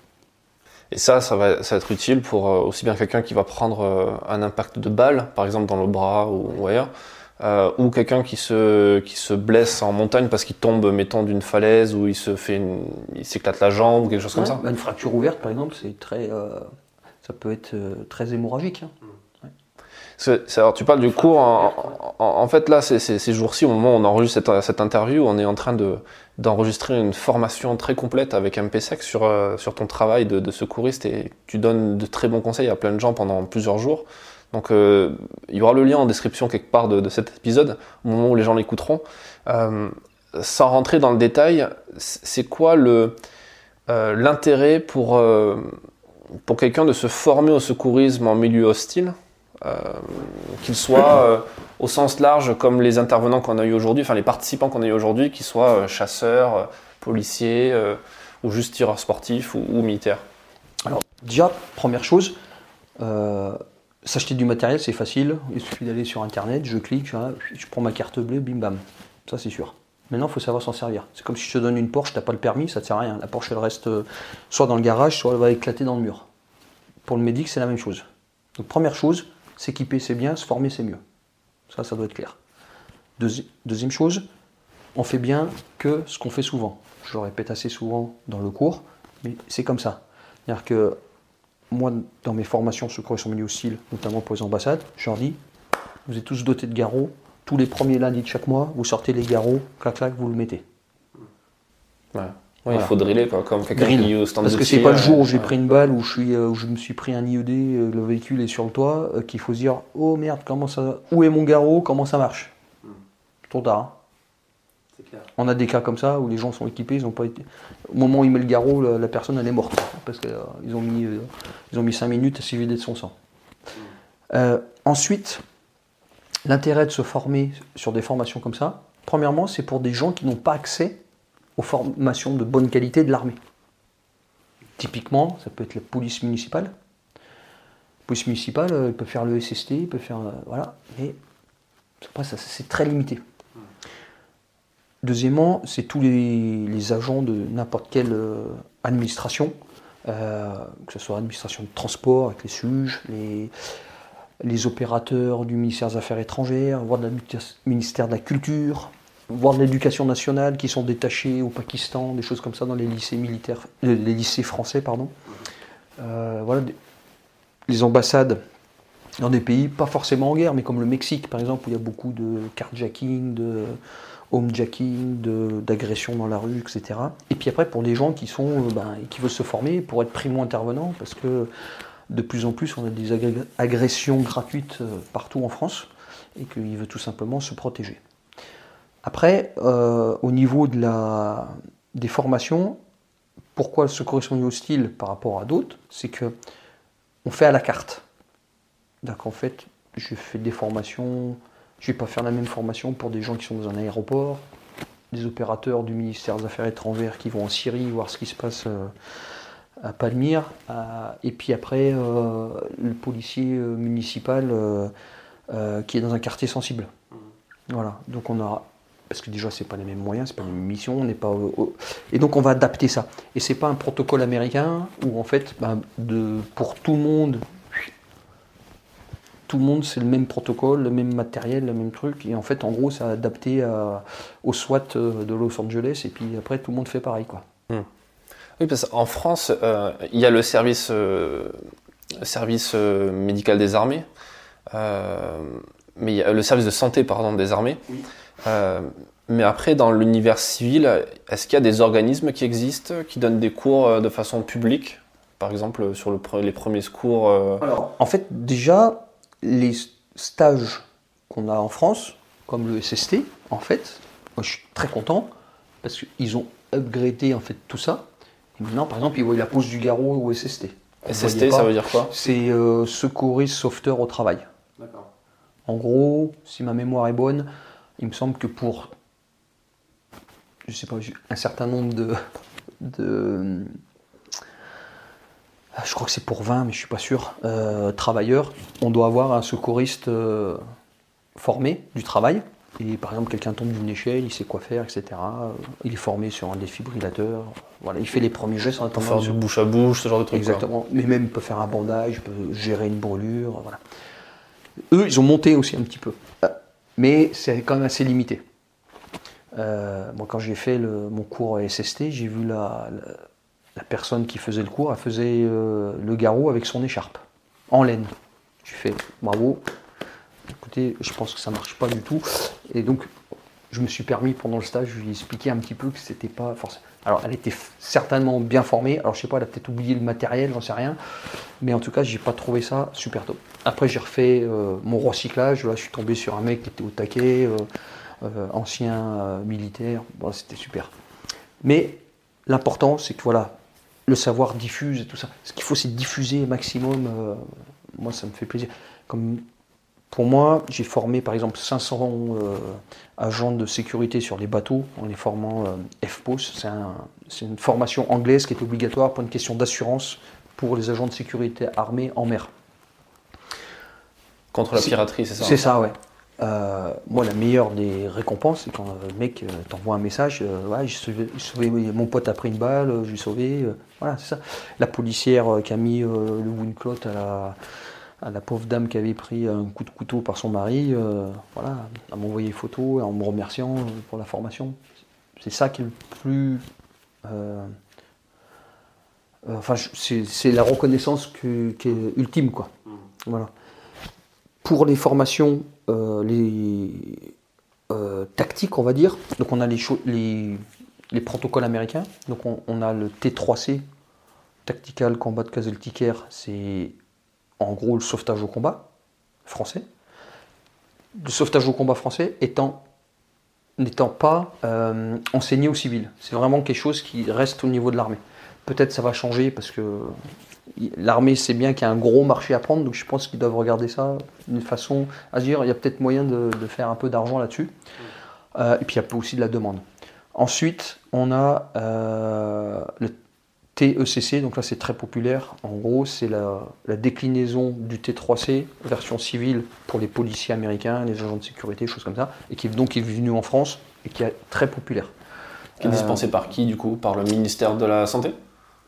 Et ça, ça va, ça va, être utile pour aussi bien quelqu'un qui va prendre un impact de balle, par exemple dans le bras ou ailleurs, euh, ou quelqu'un qui se, qui se blesse en montagne parce qu'il tombe, mettons, d'une falaise ou il se fait il s'éclate la jambe ou quelque chose comme ça.
Bah, une fracture ouverte, par exemple, c'est très, euh, ça peut être euh, très hémorragique. Hein.
alors, tu parles du cours. En, fait, là, ces jours-ci, au moment où on enregistre cette, cette, interview, on est en train de, d'enregistrer une formation très complète avec MPSEC sur, sur ton travail de, de, secouriste et tu donnes de très bons conseils à plein de gens pendant plusieurs jours. Donc euh, il y aura le lien en description quelque part de, cet épisode, au moment où les gens l'écouteront. Euh, sans rentrer dans le détail, c'est quoi euh, l'intérêt pour, pour quelqu'un de se former au secourisme en milieu hostile qu'ils soient au sens large comme les intervenants qu'on a eu aujourd'hui, enfin les participants qu'on a eu aujourd'hui, qu'ils soient chasseurs, policiers ou juste tireurs sportifs ou, militaires?
Alors déjà, première chose, s'acheter du matériel c'est facile, il suffit d'aller sur internet, je clique, je prends ma carte bleue, bim bam, ça c'est sûr. Maintenant, il faut savoir s'en servir. C'est comme si je te donne une Porsche, tu n'as pas le permis, ça ne sert à rien. La Porsche, elle reste euh, soit dans le garage, soit elle va éclater dans le mur. Pour le médic, c'est la même chose. Donc, première chose, s'équiper, c'est bien, se former, c'est mieux. Ça, ça doit être clair. deuxième chose, on fait bien que ce qu'on fait souvent. Je le répète assez souvent dans le cours, mais c'est comme ça. C'est-à-dire que moi, dans mes formations sur correction milieu hostile, notamment pour les ambassades, je leur dis vous êtes tous dotés de garrots, tous les premiers lundis de chaque mois, vous sortez les garrots, clac clac, vous le mettez.
Ouais. Il faut driller quoi, comme quelqu'un qui
au stand Parce que c'est pas le jour où j'ai pris une balle, où je, suis, euh, où je me suis pris un IED, euh, le véhicule est sur le toit, euh, qu'il faut se dire oh merde, comment ça, où est mon garrot, comment ça marche? Trop tard. Hein. Clair. On a des cas comme ça où les gens sont équipés, ils ont pas été... au moment où il met le garrot, la, personne elle est morte parce qu'ils ont mis ils ont mis 5 minutes à s'y vider de son sang. Hmm. ensuite, L'intérêt de se former sur des formations comme ça, premièrement, c'est pour des gens qui n'ont pas accès aux formations de bonne qualité de l'armée. Typiquement, ça peut être la police municipale. La police municipale, euh, il peut faire le SST, il peut faire. Euh, voilà, mais après, ça, c'est très limité. Deuxièmement, c'est tous les, agents de n'importe quelle euh, administration, que ce soit administration de transport avec les SUGE, les, opérateurs du ministère des Affaires étrangères, voire du ministère de la Culture, voire de l'éducation nationale qui sont détachés au Pakistan, des choses comme ça dans les lycées militaires, euh, les lycées français, pardon. Euh, voilà, les ambassades dans des pays pas forcément en guerre, mais comme le Mexique par exemple, où il y a beaucoup de carjacking, de homejacking, d'agressions dans la rue, etc. Et puis après, pour les gens qui sont, euh, ben, qui veulent se former pour être primo-intervenants, parce que de plus en plus, on a des agressions gratuites euh, partout en France et qu'il veut tout simplement se protéger. Après, euh, au niveau des formations, pourquoi ce correspondant hostile par rapport à d'autres? C'est que on fait à la carte. Donc en fait, je fais des formations, je ne vais pas faire la même formation pour des gens qui sont dans un aéroport, des opérateurs du ministère des Affaires étrangères qui vont en Syrie voir ce qui se passe. Euh, à Palmyre, et puis après euh, le policier euh, municipal euh, qui est dans un quartier sensible. Voilà, donc on a parce que déjà c'est pas les mêmes moyens, c'est pas les mêmes missions, on n'est pas et donc on va adapter ça. Et c'est pas un protocole américain où en fait ben, pour tout le monde tout le monde c'est le même protocole, le même matériel, le même truc et en fait en gros c'est adapté au SWAT de Los Angeles et puis après tout le monde fait pareil quoi. Mmh.
Oui, parce qu'en France, euh, il y a le service, euh, service euh, médical des armées, mais il y a le service de santé pardon, des armées. mais après, dans l'univers civil, est-ce qu'il y a des organismes qui existent, qui donnent des cours de façon publique? Par exemple, sur le, les premiers secours
Alors, en fait, déjà, les stages qu'on a en France, comme le SST, en fait, moi je suis très content, parce qu'ils ont upgradé en fait tout ça. Maintenant, par exemple, il voit la pose du garrot au SST.
SST, ça veut dire quoi?
C'est euh, secouriste sauveteur au travail. D'accord. En gros, si ma mémoire est bonne, il me semble que pour je sais pas, un certain nombre de, de je crois que c'est pour 20, mais je suis pas sûr, euh, travailleurs, on doit avoir un secouriste euh, formé du travail et par exemple, quelqu'un tombe d'une échelle, il sait quoi faire, etc. Il est formé sur un défibrillateur. Voilà, il fait les premiers gestes
en attendant. Faire du bouche à bouche, ce genre de trucs.
Exactement. Mais même, il peut faire un bandage, il peut gérer une brûlure. Voilà. Eux, ils ont monté aussi un petit peu. Mais c'est quand même assez limité. Euh, moi, quand j'ai fait mon cours SST, j'ai vu la, la, personne qui faisait le cours, elle faisait euh, le garrot avec son écharpe, en laine. J'ai fait bravo, écoutez, je pense que ça marche pas du tout. Et donc, je me suis permis pendant le stage, je lui ai expliqué un petit peu que c'était pas forcément. Alors, elle était certainement bien formée. Alors, je sais pas, elle a peut-être oublié le matériel, j'en sais rien. Mais en tout cas, j'ai pas trouvé ça super top. Après, j'ai refait euh, mon recyclage. Là, je suis tombé sur un mec qui était au taquet, euh, ancien militaire. Bon, c'était super. Mais l'important, c'est que voilà, le savoir diffuse et tout ça. Ce qu'il faut, c'est diffuser au maximum. moi, ça me fait plaisir. Comme pour moi, j'ai formé par exemple 500 agents de sécurité sur les bateaux en les formant FPOS. C'est une formation anglaise qui est obligatoire pour une question d'assurance pour les agents de sécurité armés en mer.
Contre la piraterie, c'est ça
C'est ça, ouais. Euh, moi, la meilleure des récompenses, c'est quand le mec euh, t'envoie un message euh, ouais, j'ai sauvé, mon pote a pris une balle, j'ai sauvé. voilà, c'est ça. La policière qui a mis le Winclot à la, à la pauvre dame qui avait pris un coup de couteau par son mari, voilà, à m'envoyer une photo en me remerciant pour la formation. C'est ça qui est le plus. enfin, c'est la reconnaissance qui est ultime, quoi. Mmh. Voilà pour les formations euh, les, euh, tactiques, on va dire, donc on a les, les, les protocoles américains. Donc on, a le T3C, Tactical Combat Casualty Care, c'est en gros le sauvetage au combat français. Le sauvetage au combat français étant n'étant pas euh, enseigné aux civils. C'est vraiment quelque chose qui reste au niveau de l'armée. Peut-être ça va changer parce que l'armée sait bien qu'il y a un gros marché à prendre, donc je pense qu'ils doivent regarder ça d'une façon à se dire il y a peut-être moyen de, faire un peu d'argent là-dessus. Euh, et puis il y a aussi de la demande. Ensuite, on a euh, le TECC, donc là c'est très populaire. En gros, c'est la, déclinaison du T3C, version civile pour les policiers américains, les agents de sécurité, choses comme ça, et qui donc est venu en France et qui est très populaire.
Qui est dispensé par qui du coup? Par le ministère de la Santé?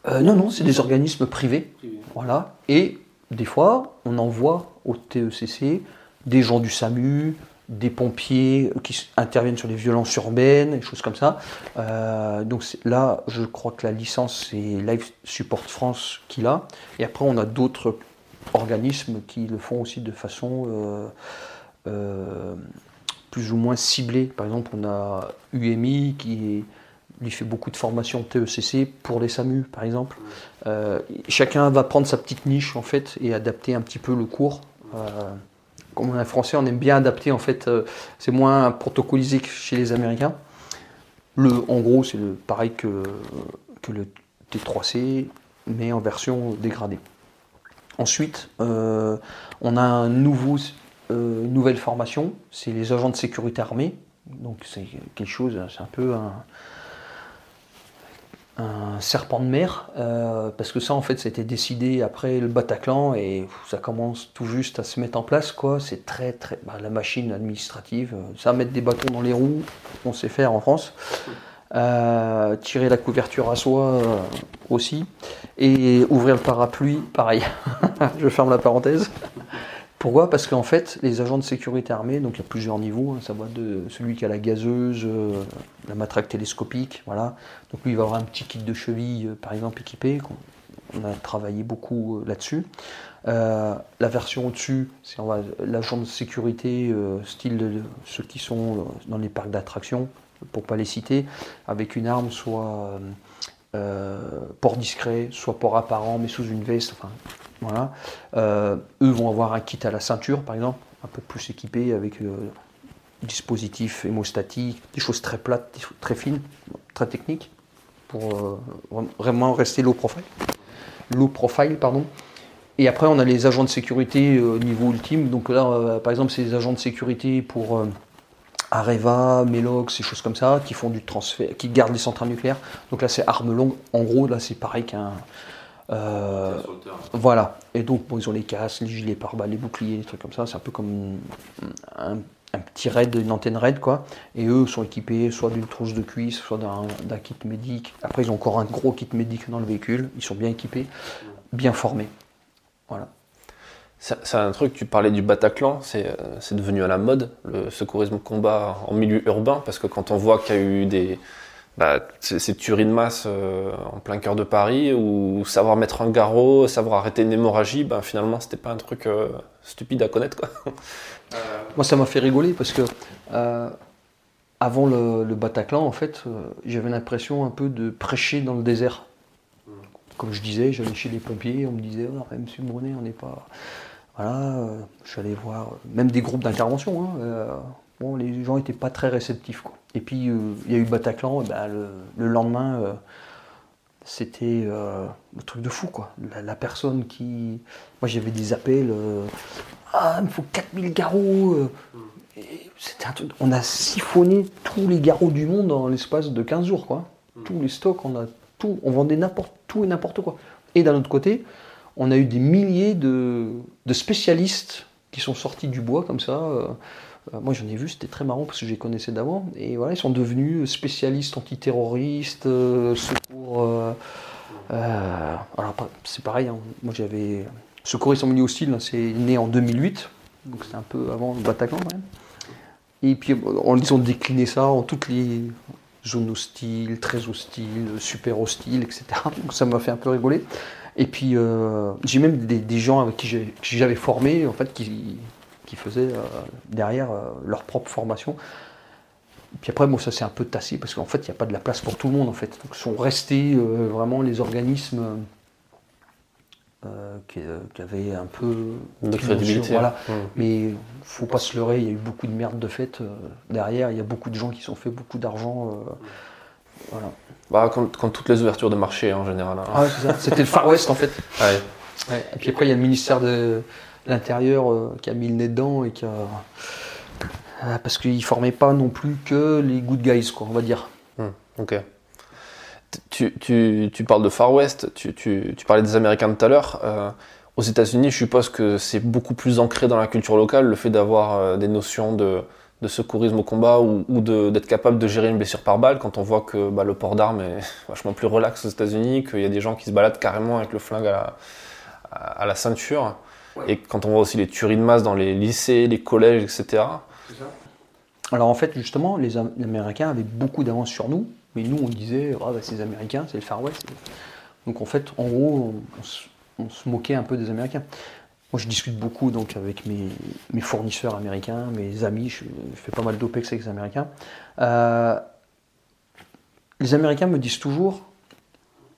Euh, non, non, c'est des organismes privés. Voilà. Et des fois, on envoie au TECC des gens du SAMU, des pompiers qui interviennent sur les violences urbaines, des choses comme ça. Euh, donc là, je crois que la licence, c'est Life Support France qui l'a. Et après, on a d'autres organismes qui le font aussi de façon euh, plus ou moins ciblée. Par exemple, on a UMI qui est lui fait beaucoup de formations TECC pour les SAMU, par exemple. Euh, chacun va prendre sa petite niche, en fait, et adapter un petit peu le cours. Euh, comme on est français, on aime bien adapter, en fait. Euh, c'est moins protocolisé que chez les Américains. Le, en gros, c'est pareil que, que le T3C, mais en version dégradée. Ensuite, on a nouveau, une nouvelle formation, c'est les agents de sécurité armée. Donc c'est quelque chose, c'est un peu un, un serpent de mer, euh, parce que ça en fait c'était décidé après le Bataclan et ça commence tout juste à se mettre en place quoi. C'est très très bah, la machine administrative, euh, ça mettre des bâtons dans les roues, on sait faire en France. Euh, tirer la couverture à soie aussi et ouvrir le parapluie, pareil. Je ferme la parenthèse. Pourquoi? Parce qu'en fait, les agents de sécurité armée, donc il y a plusieurs niveaux, hein, ça va de celui qui a la gazeuse, euh, la matraque télescopique, voilà. Donc lui, il va avoir un petit kit de cheville, euh, par exemple, équipé. On a travaillé beaucoup euh, là-dessus. la version au-dessus, c'est l'agent de sécurité, style de, ceux qui sont dans les parcs d'attractions, pour pas les citer, avec une arme soit port discret, soit port apparent, mais sous une veste, enfin, voilà. Euh, eux vont avoir un kit à la ceinture, par exemple, un peu plus équipé avec euh, dispositif hémostatique, des choses très plates, très fines, très techniques, pour euh, vraiment rester low profile. Low profile, pardon. Et après, on a les agents de sécurité au niveau ultime. Donc là, par exemple, c'est les agents de sécurité pour Areva, Melox, ces choses comme ça, qui font du transfert, qui gardent les centrales nucléaires. Donc là, c'est armes longues. En gros, là, c'est pareil qu'un euh, voilà. Et donc, bon, ils ont les casques, les gilets pare-balles, les boucliers, des trucs comme ça. C'est un peu comme un, petit raid, une antenne raid, quoi. Et eux sont équipés soit d'une trousse de cuisse, soit d'un kit médic. Après, ils ont encore un gros kit médic dans le véhicule. Ils sont bien équipés, bien formés. Voilà.
C'est un truc, tu parlais du Bataclan, c'est devenu à la mode, le secourisme combat en milieu urbain, parce que quand on voit qu'il y a eu des, bah, c'est tuerie de masse euh, en plein cœur de Paris, ou savoir mettre un garrot, savoir arrêter une hémorragie, bah, finalement c'était pas un truc euh, stupide à connaître. Quoi.
Moi ça m'a fait rigoler parce que euh, avant le, Bataclan, en fait, j'avais l'impression un peu de prêcher dans le désert. Comme je disais, j'allais chez les pompiers, on me disait, oh, monsieur Brunet, on n'est pas. Voilà, je suis allé voir, même des groupes d'intervention. Hein, bon, les gens n'étaient pas très réceptifs. Quoi. Et puis, euh, il y a eu Bataclan, ben, le, lendemain, euh, c'était euh, le truc de fou. Quoi. La, personne qui. Moi, j'avais des appels Ah, il me faut 4000 garrots. euh. Un truc. On a siphonné tous les garrots du monde dans l'espace de 15 jours, quoi. Tous les stocks, on a tout. On vendait n'importe tout et n'importe quoi. Et d'un autre côté, on a eu des milliers de, spécialistes qui sont sortis du bois comme ça. euh, euh, moi, j'en ai vu, c'était très marrant parce que je les connaissais d'avant. Et voilà, ils sont devenus spécialistes antiterroristes, euh, secours. alors, c'est pareil, hein. moi j'avais. Secouristes en milieu hostile, hein, c'est né en 2008, donc c'était un peu avant le Bataclan quand même. Et puis, ils ont décliné ça en toutes les zones hostiles, très hostiles, super hostiles, etc. Donc ça m'a fait un peu rigoler. Et puis, euh, j'ai même des, des gens avec qui j'avais formé, en fait, qui, qui faisaient euh, derrière euh, leur propre formation. Et puis après, moi, ça s'est un peu tassé parce qu'en fait, il n'y a pas de la place pour tout le monde, en fait. Donc, sont restés vraiment les organismes qui, qui avaient un peu
De crédibilité.
Voilà.
Mm.
Mais faut pas se leurrer, il y a eu beaucoup de merde de fait derrière. Il y a beaucoup de gens qui se sont fait beaucoup d'argent. Voilà.
Bah, comme, comme toutes les ouvertures de marché en général. hein.
Ah c'est ça. C'était le Far West en fait.
Ouais.
Ouais. Et puis après, il y a le ministère de l'Intérieur euh, qui a mis le nez dedans et qui a. Euh, parce qu'ils formaient pas non plus que les good guys, quoi, on va dire.
Hmm, ok. Tu, tu, tu parles de Far West, tu, tu, tu parlais des Américains tout à l'heure. Euh, aux États-Unis, je suppose que c'est beaucoup plus ancré dans la culture locale, le fait d'avoir des notions de, de secourisme au combat ou, ou de- d'être capable de gérer une blessure par balle quand on voit que bah, le port d'armes est vachement plus relax aux États-Unis, qu'il y a des gens qui se baladent carrément avec le flingue à la, à, à la ceinture. Et quand on voit aussi les tueries de masse dans les lycées, les collèges, etc.
Alors en fait, justement, les, Am- les Américains avaient beaucoup d'avance sur nous, mais nous, on disait, ah, bah, c'est les Américains, c'est le Far West. Donc en fait, en gros, on, on se, on se moquait un peu des Américains. Moi, je discute beaucoup donc avec mes, mes fournisseurs américains, mes amis, je, je fais pas mal d'OPEX avec les Américains. Euh, les Américains me disent toujours,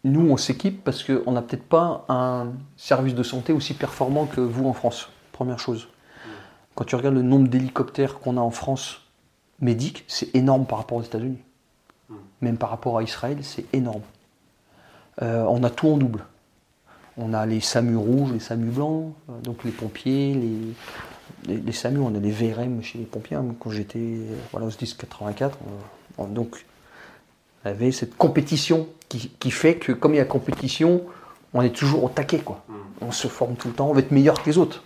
nous, on s'équipe parce qu'on n'a peut-être pas un service de santé aussi performant que vous en France, première chose. Quand tu regardes le nombre d'hélicoptères qu'on a en France médic, c'est énorme par rapport aux États-Unis. Même par rapport à Israël, c'est énorme. Euh, on a tout en double. On a les SAMU rouges, les SAMU blancs, euh, donc les pompiers, les, les, les SAMU, on a les VRM chez les pompiers. hein. Quand j'étais euh, voilà, au SDIS 84, on- on- donc on avait cette compétition qui, qui fait que comme il y a compétition, on est toujours au taquet. Quoi. On se forme tout le temps, on veut être meilleur que les autres.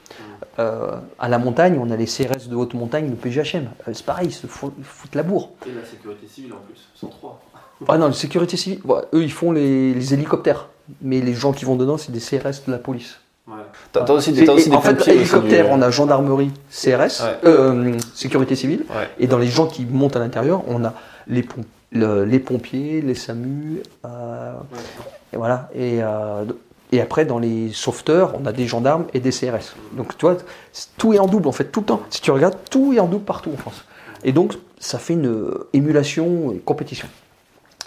Euh, à la montagne, on a les CRS de haute montagne, le PGHM. Euh, c'est pareil, ils se ils foutent la bourre.
Et la sécurité civile en plus, 103.
Ah non, la sécurité civile, ouais, eux ils font les, les hélicoptères. Mais les gens qui vont dedans, c'est des CRS de la police.
T'as t'as aussi, des- aussi des
en fait, hélicoptère,
du-
on a gendarmerie, CRS,
Ouais.
euh, sécurité civile.
Ouais.
Et dans les gens qui montent à l'intérieur, on a les, pom- le- les pompiers, les SAMU, euh, et voilà. Et, euh, et après, dans les sauveteurs, on a des gendarmes et des CRS. Donc, tu vois, tout est en double, en fait, tout le temps. Si tu regardes, tout est en double partout en France. Et donc, ça fait une émulation, une compétition.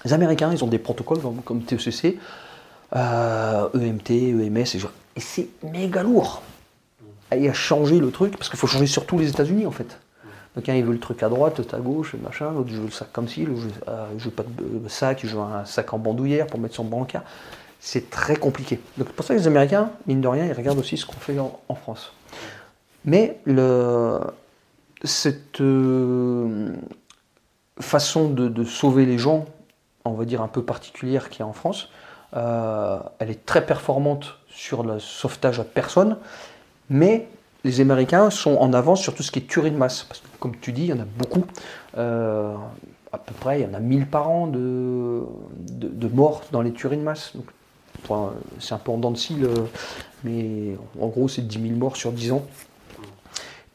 Les Américains, ils ont des protocoles comme, comme TECC, euh, EMT, EMS, et, c'est méga lourd. Et a changé le truc, parce qu'il faut changer sur tous les États-Unis, en fait. Donc, un, il veut le truc à droite, l'autre à gauche, machin, l'autre, je veux le sac comme ci, l'autre, je, euh, pas de sac, je veux un sac en bandoulière pour mettre son brancard. C'est très compliqué. Donc, pour ça les Américains, mine de rien, ils regardent aussi ce qu'on fait en, France. Mais cette euh, façon de, de sauver les gens, on va dire un peu particulière qu'il y a en France, euh, elle est très performante sur le sauvetage à personne, mais les Américains sont en avance sur tout ce qui est tuerie de masse. Comme tu dis, il y en a beaucoup. Euh, à peu près, il y en a 1000 par an de, de, morts dans les tueries de masse. C'est un peu en dents de scie, mais en gros, c'est 10 000 morts sur 10 ans.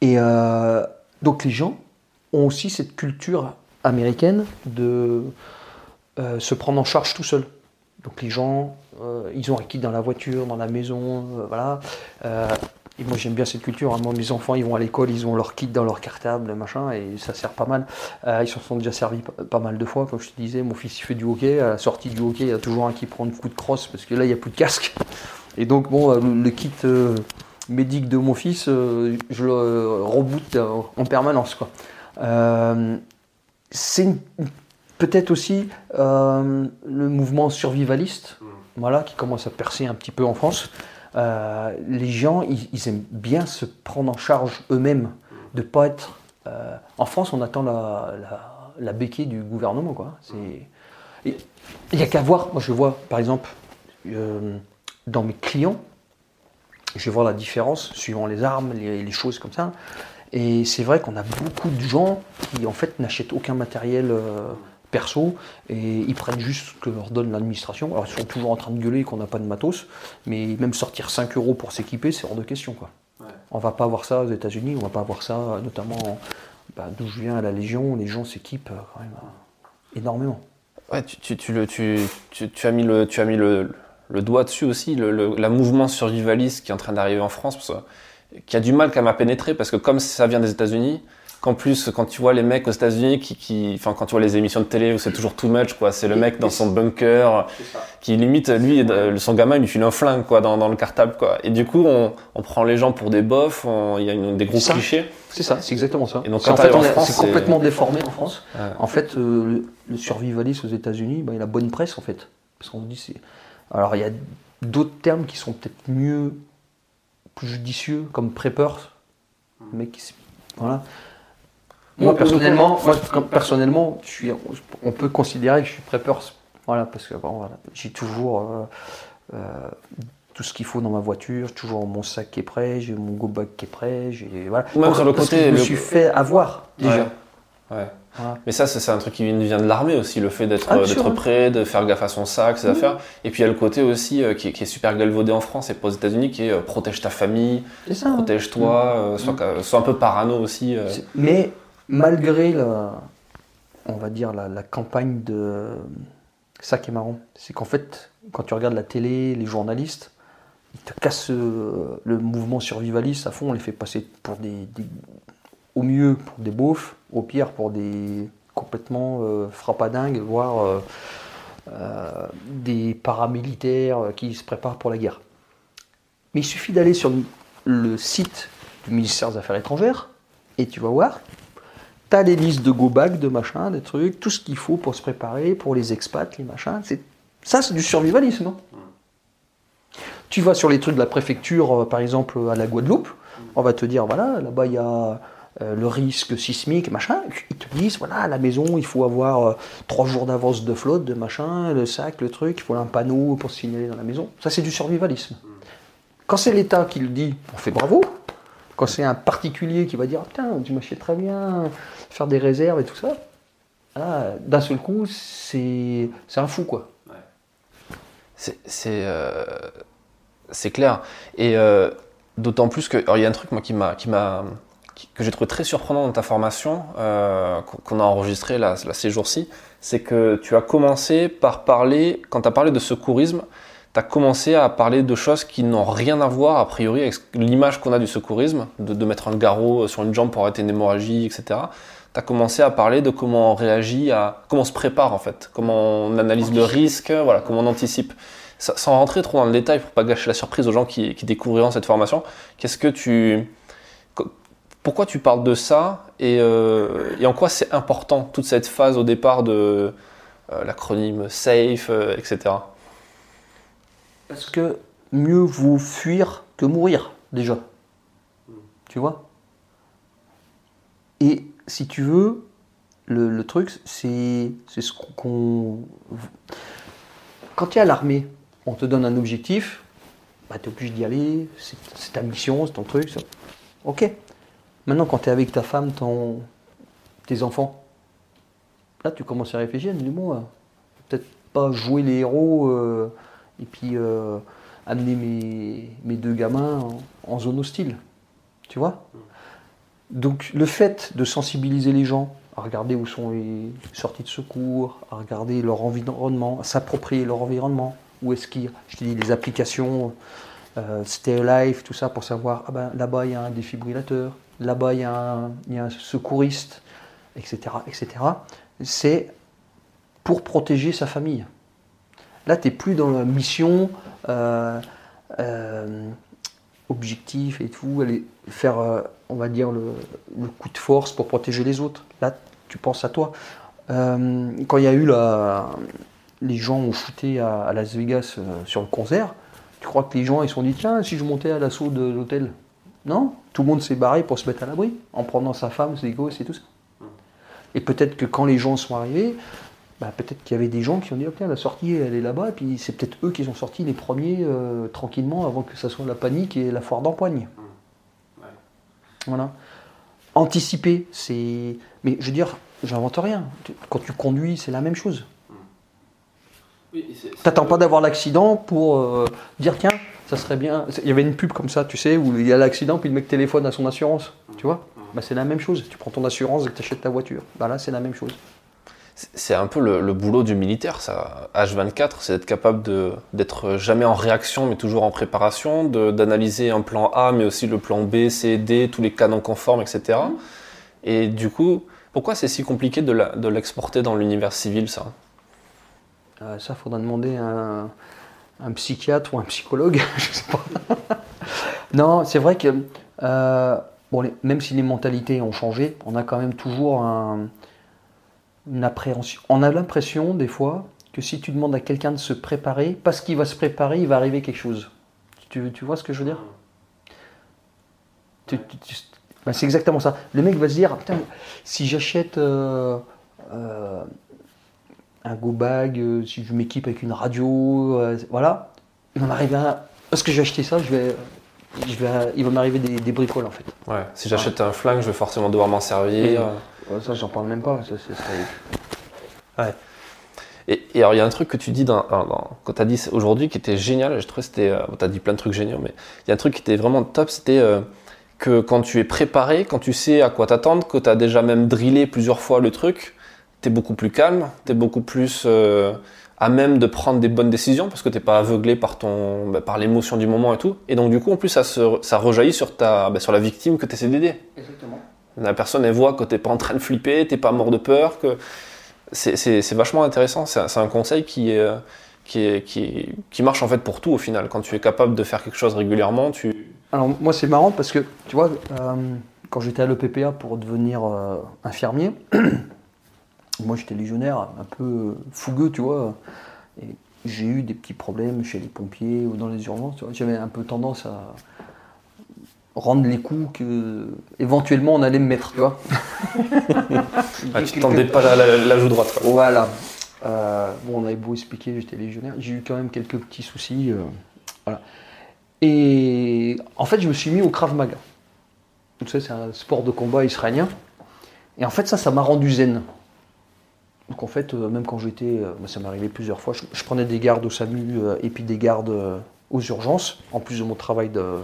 Et euh, donc, les gens ont aussi cette culture américaine de se prendre en charge tout seul. Donc les gens, euh, ils ont un kit dans la voiture, dans la maison, euh, voilà. Euh, et moi j'aime bien cette culture. hein. Moi, mes enfants, ils vont à l'école, ils ont leur kit dans leur cartable, machin, et ça sert pas mal. Ils s'en sont déjà servis pas, mal de fois. Comme je te disais, mon fils il fait du hockey. À la sortie du hockey, il y a toujours un qui prend un coup de crosse parce que là il n'y a plus de casque. Et donc bon, le, kit médic de mon fils, je le reboot en permanence, quoi. C'est une- peut-être aussi euh, le mouvement survivaliste, voilà, qui commence à percer un petit peu en France. Euh, les gens, ils, aiment bien se prendre en charge eux-mêmes, de pas être. Euh, en France, on attend la, la, béquille du gouvernement, quoi. Il n'y a qu'à voir. Moi, je vois, par exemple, dans mes clients, je vais voir la différence suivant les armes, les, choses comme ça. Et c'est vrai qu'on a beaucoup de gens qui, en fait, n'achètent aucun matériel perso et ils prennent juste ce que leur donne l'administration. Alors ils sont toujours en train de gueuler qu'on n'a pas de matos, mais même sortir 5 euros pour s'équiper, c'est hors de question. Quoi. On va pas avoir ça aux États-Unis, on va pas avoir ça notamment bah, d'où je viens à la Légion, les gens s'équipent euh, quand même euh, énormément.
Ouais, tu, tu, le, tu, tu, as mis le, tu as mis le, le doigt dessus aussi, le, la mouvement survivaliste qui est en train d'arriver en France, qui a du mal quand même à pénétrer parce que comme ça vient des États-Unis, qu'en plus, quand tu vois les mecs aux États-Unis, qui, qui, enfin, quand tu vois les émissions de télé où c'est toujours too much, quoi, c'est le mec dans son bunker, qui limite, lui, euh, son gamin, il lui file un flingue, quoi, dans, dans le cartable, quoi. Et du coup, on, on prend les gens pour des bofs, il y a une, des gros clichés.
C'est ça, c'est exactement ça. Et donc, en fait, c'est complètement déformé en France. En fait, euh, le, survivaliste aux États-Unis, bah, il a bonne presse, en fait. Parce qu'on dit, c'est. Alors, il y a d'autres termes qui sont peut-être mieux, plus judicieux, comme preppers. Mais qui, voilà. Moi, personnellement, personnellement je suis, on peut considérer que je suis prepper. Voilà, parce que j'ai toujours euh, euh, tout ce qu'il faut dans ma voiture, toujours mon sac qui est prêt, j'ai mon go bag qui est prêt. Voilà.
Même sur le côté,
je me suis fait avoir déjà.
Ouais. Mais ça, c'est un truc qui vient de l'armée aussi, le fait d'être ah, prêt, de faire gaffe à son sac, ses affaires. Et puis il y a le côté aussi euh, qui, est super galvaudé en France et pas aux États-Unis, qui est protège ta famille, protège-toi, mmh. sois, un peu parano aussi.
Mais malgré la, on va dire la, campagne de ça qui est marrant, c'est qu'en fait, quand tu regardes la télé, les journalistes, ils te cassent euh, le mouvement survivaliste à fond, on les fait passer pour des, au mieux pour des beaufs, au pire pour des complètement euh, frappadingues, voire euh, des paramilitaires qui se préparent pour la guerre. Mais il suffit d'aller sur le site du ministère des Affaires étrangères et tu vas voir T'as les listes de go back, de machin, des trucs, tout ce qu'il faut pour se préparer, pour les expats, les machins. C'est, ça, c'est du survivalisme, Tu vas sur les trucs de la préfecture, euh, par exemple à la Guadeloupe, on va te dire, voilà, là-bas il y a euh, le risque sismique, machin. Ils te disent, voilà, à la maison, il faut avoir euh, trois jours d'avance de flotte, de machin, le sac, le truc, il faut un panneau pour signaler dans la maison. Ça, c'est du survivalisme. Quand c'est l'État qui le dit, on fait bravo. Quand c'est un particulier qui va dire, putain, tu m'achètes très bien, faire des réserves et tout ça, d'un seul coup, c'est un fou, quoi.
Euh, c'est clair. Et euh, d'autant plus que. il y a un truc, moi, qui m'a. que j'ai trouvé très surprenant dans ta formation, euh, qu'on a enregistré là, ces jours-ci, c'est que tu as commencé par parler, quand tu as parlé de secourisme, tu as commencé à parler de choses qui n'ont rien à voir, a priori, avec l'image qu'on a du secourisme, de, de, mettre un garrot sur une jambe pour arrêter une hémorragie, etc tu as commencé à parler de comment on réagit, à comment on se prépare en fait, comment on analyse le risque, voilà, comment on anticipe. Sans rentrer trop dans le détail pour pas gâcher la surprise aux gens qui, découvriront cette formation, qu'est-ce que tu, pourquoi tu parles de ça euh, et, en quoi c'est important toute cette phase au départ de euh, l'acronyme SAFE, euh, etc.
Parce que mieux vous fuir que mourir déjà. Tu vois? Et si tu veux, le, truc, c'est ce qu'on. Quand tu es à l'armée, on te donne un objectif, bah, tu es obligé d'y aller, c'est ta mission, c'est ton truc. Ok. Maintenant, quand tu es avec ta femme, ton, tes enfants, là, tu commences à réfléchir, dis moi, peut-être pas jouer les héros euh, et puis euh, amener mes, deux gamins en, zone hostile. Tu vois donc le fait de sensibiliser les gens à regarder où sont les sorties de secours, à regarder leur environnement, à s'approprier leur environnement, où est-ce qu'il y a, je te dis, les applications euh, Stay Alive, tout ça, pour savoir, ah ben, là-bas il y a un défibrillateur, là-bas il y, a un secouriste, etc. etc. C'est pour protéger sa famille. Là, tu n'es plus dans la mission euh, euh, objectif et tout, aller faire on va dire, le, coup de force pour protéger les autres. Là, tu penses à toi. Euh, quand il y a eu les gens ont shooté à, Las Vegas euh, sur le concert, Tu crois que les gens ils se sont dit tiens si je montais à l'assaut de l'hôtel Non, tout le monde s'est barré pour se mettre à l'abri en prenant sa femme, ses gosses et tout ça. Et peut-être que quand les gens sont arrivés, bah, peut-être qu'il y avait des gens qui ont dit ok la sortie elle est là-bas et puis c'est peut-être eux qui sont sortis les premiers euh, tranquillement avant que ça soit la panique et la foire d'empoigne. Voilà. Anticiper, c'est. Mais je veux dire, j'invente rien. Quand tu conduis, c'est la même chose. T'attends pas d'avoir l'accident pour euh, dire tiens, ça serait bien. Il y avait une pub comme ça, tu sais, où il y a l'accident puis le mec téléphone à son assurance. Tu vois bah, C'est la même chose. Tu prends ton assurance et tu achètes ta voiture. Bah, là, c'est la même chose.
C'est un peu le, le boulot du militaire, ça. H24, c'est d'être capable d'être jamais en réaction, mais toujours en préparation, d'analyser un plan A, mais aussi le plan B, C, D, tous les canons conformes, etc. Et du coup, pourquoi c'est si compliqué de l'exporter dans l'univers civil, ça?
Euh, ça, faudra demander à un, un psychiatre ou un psychologue. je sais pas. non, c'est vrai que euh, bon, les- même si les mentalités ont changé, on a quand même toujours un- une appréhension. On a l'impression, des fois, que si tu demandes à quelqu'un de se préparer, parce qu'il va se préparer, il va arriver quelque chose. Tu, tu vois ce que je veux dire? Ben, C'est exactement ça. Le mec va se dire, Putain, si j'achète euh, euh, un go bag, euh, si je m'équipe avec une radio, euh, voilà, il va m'arriver un... Parce que j'ai acheté ça, je vais, je vais, il va m'arriver des, des bricoles en fait.
Ouais, si j'achète un flingue, je vais forcément devoir m'en servir.
Ouais, ça, j'en parle même pas. Ça, c'est- c'est-
Et, et alors, il y a un truc que tu dis dans, dans- quand tu as dit aujourd'hui qui était génial, je trouvais que c'était. tu as dit plein de trucs géniaux, mais il y a un truc qui était vraiment top, c'était euh, que quand tu es préparé, quand tu sais à quoi t'attendre, que tu as déjà même drillé plusieurs fois le truc, tu es beaucoup plus calme, tu es beaucoup plus euh, à même de prendre des bonnes décisions parce que tu pas aveuglé par, ton, bah, par l'émotion du moment et tout. Et donc, du coup, en plus, ça, se, ça rejaillit sur, ta, bah, sur la victime que tu essaies d'aider.
Exactement.
La personne, elle voit que t'es pas en train de flipper, t'es pas mort de peur, c'est- vachement intéressant. C'est un- conseil qui, qui, marche en fait pour tout au final. Quand tu es capable de faire quelque chose régulièrement, tu.
Alors moi c'est marrant parce que tu vois, euh, quand j'étais à l'EPPA pour devenir euh, infirmier, moi j'étais légionnaire un peu fougueux, tu vois, j'ai eu des petits problèmes chez les pompiers ou dans les urgences. J'avais un peu tendance à rendre les coups que éventuellement on allait me mettre, tu vois.
Ah, tu tendais pas la, la- la joue droite. quoi.
Voilà. Euh, bon, on avait beau expliquer, j'étais légionnaire. J'ai eu quand même quelques petits soucis. euh, voilà. Et en fait, je me suis mis au Krav Maga. Tu sais, c'est un sport de combat israélien. Et en fait, ça, ça m'a rendu zen. Donc en fait, euh, même quand j'étais, ça m'est arrivé plusieurs fois, je, je prenais des gardes au SAMU et puis des gardes aux urgences, en plus de mon travail de-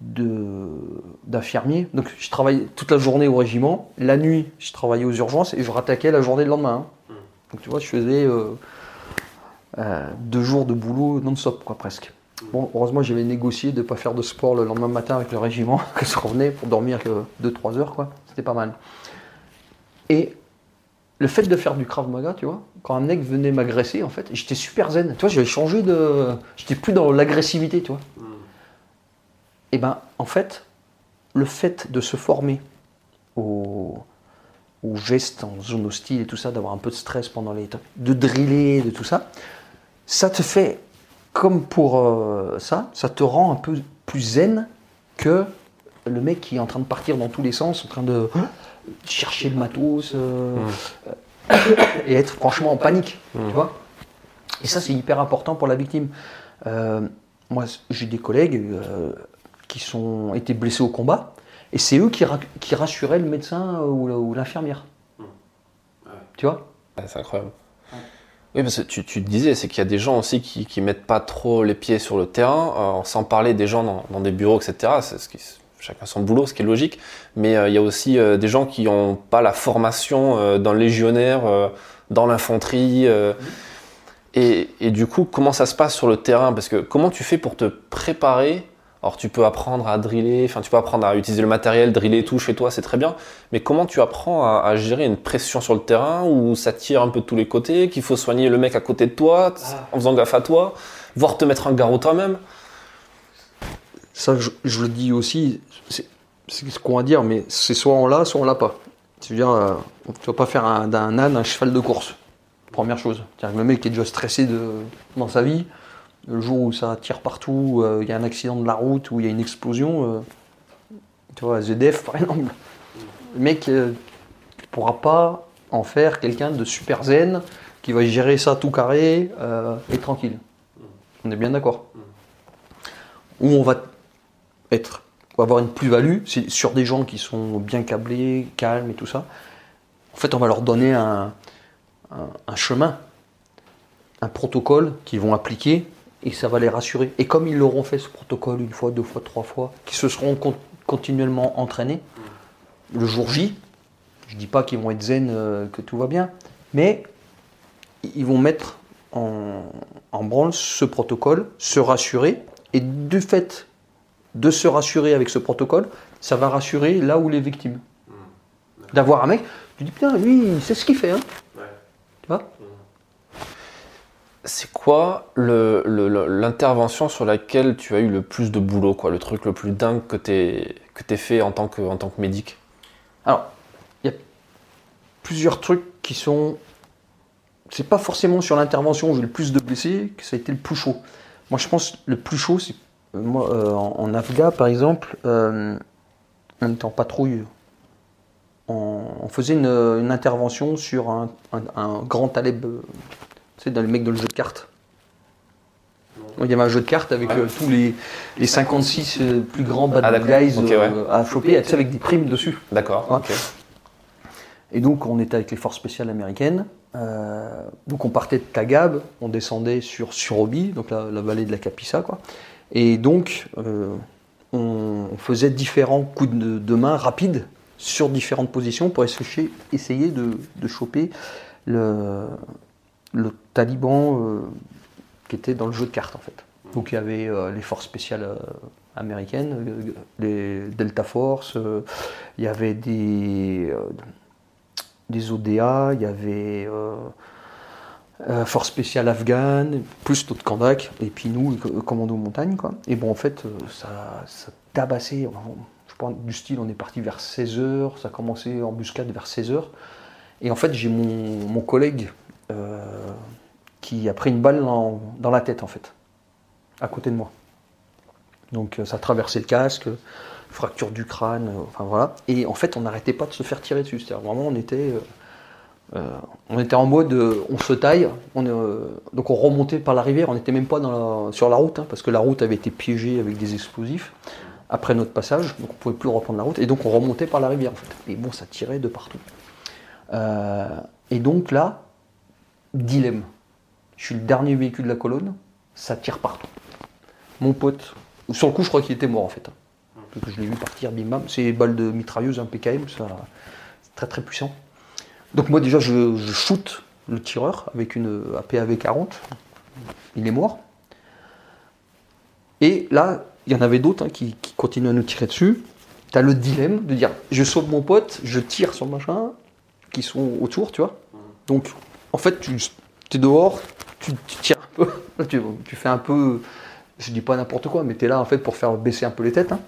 d'infirmier. Donc je travaillais toute la journée au régiment, la nuit je travaillais aux urgences et je rattaquais la journée le lendemain. hein. Donc tu vois, je faisais euh, euh, deux jours de boulot non-stop quoi presque. Bon, heureusement j'avais négocié de ne pas faire de sport le lendemain matin avec le régiment, que je revenais pour dormir que 2-3 heures quoi. C'était pas mal. Et le fait de faire du Krav Maga, tu vois, quand un mec venait m'agresser, en fait, j'étais super zen. Tu vois, j'avais changé de. J'étais plus dans l'agressivité, tu vois. Et ben, en fait, le fait de se former aux, aux gestes en zone hostile et tout ça, d'avoir un peu de stress pendant les trucs, de driller, de tout ça, ça te fait, comme pour euh, ça, ça te rend un peu plus zen que le mec qui est en train de partir dans tous les sens, en train de chercher le matos euh, euh, et être franchement en panique, tu vois. Et ça, c'est hyper important pour la victime. Euh, moi, j'ai des collègues qui sont été blessés au combat, et c'est eux qui, ra- qui rassuraient le médecin ou, ou l'infirmière. Tu vois?
Ouais, c'est incroyable. Oui, parce que tu, tu te disais, c'est qu'il y a des gens aussi qui, qui mettent pas trop les pieds sur le terrain, euh, sans parler des gens dans, dans des bureaux, etc. C'est ce qui, chacun son boulot, ce qui est logique. Mais euh, il y a aussi euh, des gens qui n'ont pas la formation euh, dans le légionnaire, euh, dans l'infanterie. euh, et, et du coup, comment ça se passe sur le terrain? Parce que comment tu fais pour te préparer alors tu peux apprendre à driller, enfin tu peux apprendre à utiliser le matériel, driller tout chez toi, c'est très bien. Mais comment tu apprends à, à gérer une pression sur le terrain où ça tire un peu de tous les côtés, qu'il faut soigner le mec à côté de toi, t- en faisant gaffe à toi, voire te mettre un garrot toi-même?
Ça, je, je le dis aussi, c'est ce qu'on va dire, mais c'est soit on l'a, soit on l'a pas. C'est-à-dire, euh, tu vas pas faire un- d'un âne un cheval de course. Première chose. Le mec qui est déjà stressé de, dans sa vie, Le jour où ça tire partout, euh, il y a un accident de la route, ou il y a une explosion, euh, tu vois, ZDF par exemple, le mec ne pourra pas en faire quelqu'un de super zen qui va gérer ça tout carré euh, et tranquille. On est bien d'accord. Où on va être, on va avoir une plus-value, sur des gens qui sont bien câblés, calmes et tout ça. En fait, on va leur donner un chemin, un protocole qu'ils vont appliquer et ça va les rassurer. Et comme ils l'auront fait ce protocole une fois, deux fois, trois fois, qui se seront con- continuellement entraînés, le jour J, je dis pas qu'ils vont être zen, euh, que tout va bien, mais ils vont mettre en, en branle ce protocole, se rassurer, et du fait de se rassurer avec ce protocole, ça va rassurer là où les victimes. D'avoir un mec, tu dis putain, lui, il sait ce qu'il fait, hein. Tu vois?
C'est quoi l'intervention sur laquelle tu as eu le plus de boulot, quoi, le truc le plus dingue que tu que fait en tant que, en médic?
Alors, il y a plusieurs trucs qui sont. C'est pas forcément sur l'intervention où j'ai le plus de blessés que ça a été le plus chaud. Moi, je pense le plus chaud, c'est. Moi, euh, en, en Afgha, par exemple, euh, on était en patrouille. On, faisait une, intervention sur un grand taleb. euh, Tu sais, dans les mecs de le jeu de cartes. Il y avait un jeu de cartes avec
Ouais.
euh, tous les, les 56 euh, plus grands bad
Ah,
guys euh, à choper, tu sais, avec des primes dessus.
D'accord.
Ouais.
ok.
Et donc, on était avec les forces spéciales américaines. Euh, donc, on partait de Tagab, on descendait sur Surobi, donc la, la vallée de la Capissa, quoi. Et donc, euh, on, on faisait différents coups de, de main rapides sur différentes positions pour essayer, essayer de, de choper le, le taliban euh, qui était dans le jeu de cartes, en fait. Donc, il y avait euh, les forces spéciales euh, américaines, les Delta Force, il y avait des, des ODA, il y avait euh, Force spéciale afghane, plus d'autres Kandak, et puis nous, le co- commando montagne. Quoi. Et bon, en fait, ça, ça tabassait. Je pense, du style, on est parti vers 16h, ça a commencé en embuscade vers 16h. Et en fait, j'ai mon, mon collègue qui a pris une balle dans, la tête, en fait, à côté de moi. Donc euh, ça a traversé le casque, fracture du crâne, euh, enfin voilà. Et en fait, on n'arrêtait pas de se faire tirer dessus. C'est-à-dire vraiment, on était, euh, euh, on était en mode, euh, on se taille. On, euh, donc on remontait par la rivière. On n'était même pas sur la route, hein, parce que la route avait été piégée avec des explosifs après notre passage. Donc on pouvait plus reprendre la route. Et donc on remontait par la rivière. En fait. Et bon, ça tirait de partout. Euh, et donc là, dilemme. Je suis le dernier véhicule de la colonne. Ça tire partout. Mon pote, sur le coup, je crois qu'il était mort en fait. Parce je l'ai vu partir, bim bam. C'est des balles de mitrailleuse, un PKM, ça, c'est très très puissant. Donc moi déjà, je, je shoot le tireur avec une APAV 40. Il est mort. Et là, il y en avait d'autres hein, qui, qui continuent à nous tirer dessus. Tu as le dilemme de dire, je sauve mon pote, je tire sur le machin, qui sont autour, tu vois. Donc, en fait, tu es dehors, tu, tires un peu, tu, fais un peu, je dis pas n'importe quoi, mais tu es là en fait pour faire baisser un peu les têtes. hein.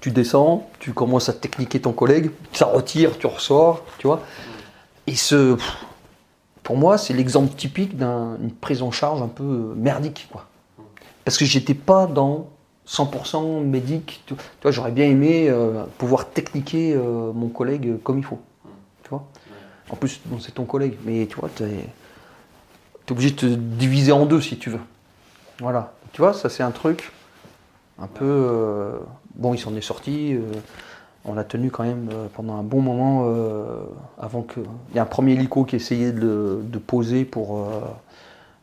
Tu descends, tu commences à techniquer ton collègue, ça retire, tu ressors, tu vois. Et ce, pour moi, c'est l'exemple typique d'une prise en charge un peu merdique, quoi. Parce que j'étais pas dans 100% médic. Tu vois, j'aurais bien aimé euh, pouvoir techniquer euh, mon collègue comme il faut. Tu vois. En plus, c'est ton collègue, mais tu vois, tu es, obligé de te diviser en deux si tu veux. Voilà. Tu vois, ça c'est un truc un peu. euh, bon, il s'en est sorti. euh, on l'a tenu quand même euh, pendant un bon moment avant que. Il y a un premier hélico qui essayait de, poser pour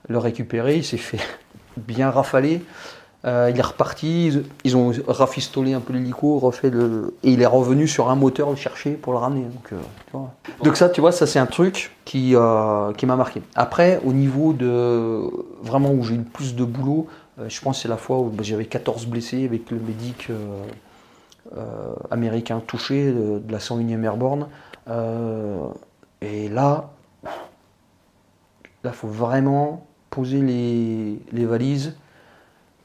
le récupérer. Il s'est fait bien rafaler. Euh, il est reparti. Ils, ils ont rafistolé un peu l'hélico, refait le. Et il est revenu sur un moteur le chercher pour le ramener. Donc, euh, tu vois. Donc ça, tu vois, ça c'est un truc qui, euh, qui m'a marqué. Après, au niveau de vraiment où j'ai eu le plus de boulot, je pense que c'est la fois où bah, j'avais 14 blessés avec le médic américain touché de, de la 101e Airborne. Et là, là, faut vraiment poser les, les valises,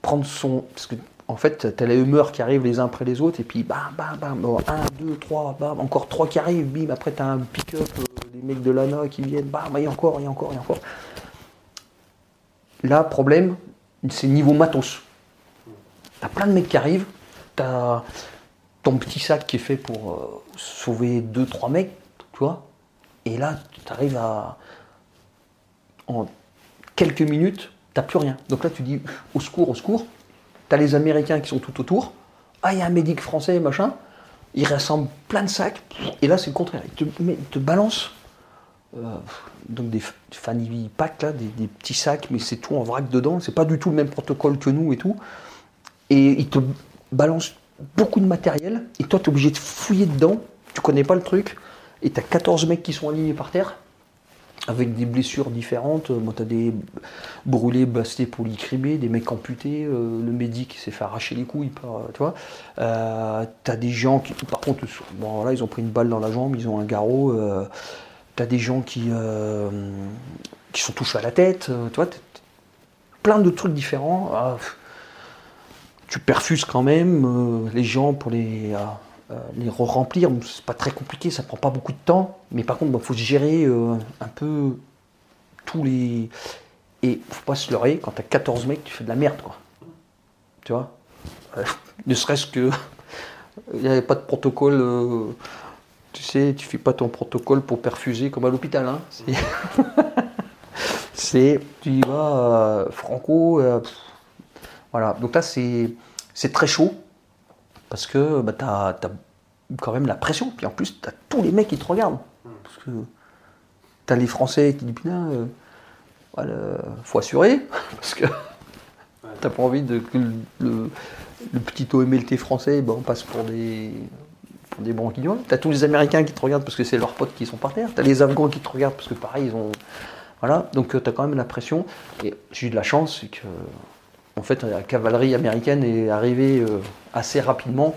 prendre son. Parce que, en fait, t'as les humeurs qui arrivent les uns après les autres, et puis bam, bam, bam, bon, un, deux, trois, bam, encore trois qui arrivent, bim, après t'as un pick-up, euh, des mecs de l'ANA qui viennent, bam, a encore, il y a encore, il y a encore. Là, problème, c'est niveau matos. T'as plein de mecs qui arrivent, t'as ton petit sac qui est fait pour euh, sauver 2-3 mecs, tu vois, et là, tu arrives à. En quelques minutes, t'as plus rien. Donc là, tu dis au secours, au secours. T'as les Américains qui sont tout autour. Ah, il y a un médic français, machin. Il rassemble plein de sacs. Et là, c'est le contraire. Il te, mais, il te balance euh, donc des fanny pack, là, des, petits sacs, mais c'est tout en vrac dedans. C'est pas du tout le même protocole que nous et tout. Et il te balance beaucoup de matériel. Et toi, tu es obligé de fouiller dedans. Tu connais pas le truc. Et tu as 14 mecs qui sont alignés par terre avec des blessures différentes. Moi, tu as des brûlés, bastés, polycribés, des mecs amputés, euh, le médic s'est fait arracher les couilles, par, tu vois. Euh, tu as des gens qui, par contre, bon, ils ont pris une balle dans la jambe, ils ont un garrot. Euh, tu as des gens qui, euh, qui sont touchés à la tête, tu vois. Plein de trucs différents. Ah, tu perfuses quand même les gens pour les euh, les remplir, c'est pas très compliqué, ça prend pas beaucoup de temps, mais par contre, il faut gérer euh, un peu tous les. Et faut pas se leurrer, quand tu as 14 mecs, tu fais de la merde, quoi. Tu vois? Euh, Ne serait-ce que. Il n'y avait pas de protocole. tu sais, tu fais pas ton protocole pour perfuser comme à l'hôpital. Hein. C'est. tu y vas, franco. voilà. Donc là, c'est très chaud parce que bah, tu as, quand même la pression. Puis en plus, tu as tous les mecs qui te regardent. Parce que tu as les Français qui disent Putain, euh, voilà, faut assurer. Parce que t'as pas envie de, que le, petit OMLT français on passe pour des, pour des branquignoles. Tu as tous les Américains qui te regardent parce que c'est leurs potes qui sont par terre. Tu as les Afghans qui te regardent parce que pareil, ils ont. Voilà, donc euh, tu as quand même la pression. Et j'ai eu de la chance, c'est que en fait, la cavalerie américaine est arrivée euh, assez rapidement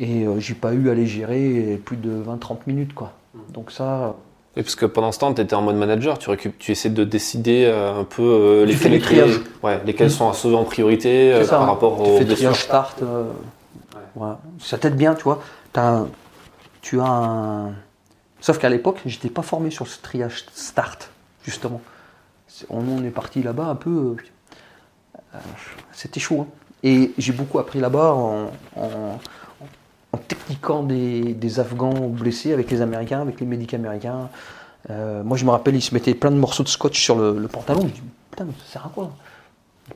et euh, j'ai pas eu à les gérer plus de 20-30 minutes. Quoi. Donc ça.
Et parce que pendant ce temps, tu étais en mode manager, tu, tu essaies de décider euh, un peu lesquels, lesquels, ouais, lesquels mmh. sont à sauver en priorité par rapport
au. Tu fais triage start. Ça t'aide bien, tu vois. As tu as un. Sauf qu'à l'époque, j'étais pas formé sur ce triage start, justement. On, est parti là-bas un peu c'était chaud. Hein. Et j'ai beaucoup appris là-bas en, techniquant des, Afghans blessés avec les Américains, avec les médicaux américains. Euh, moi, je me rappelle, ils se mettaient plein de morceaux de scotch sur le, pantalon. Je me dis, putain, ça sert à quoi?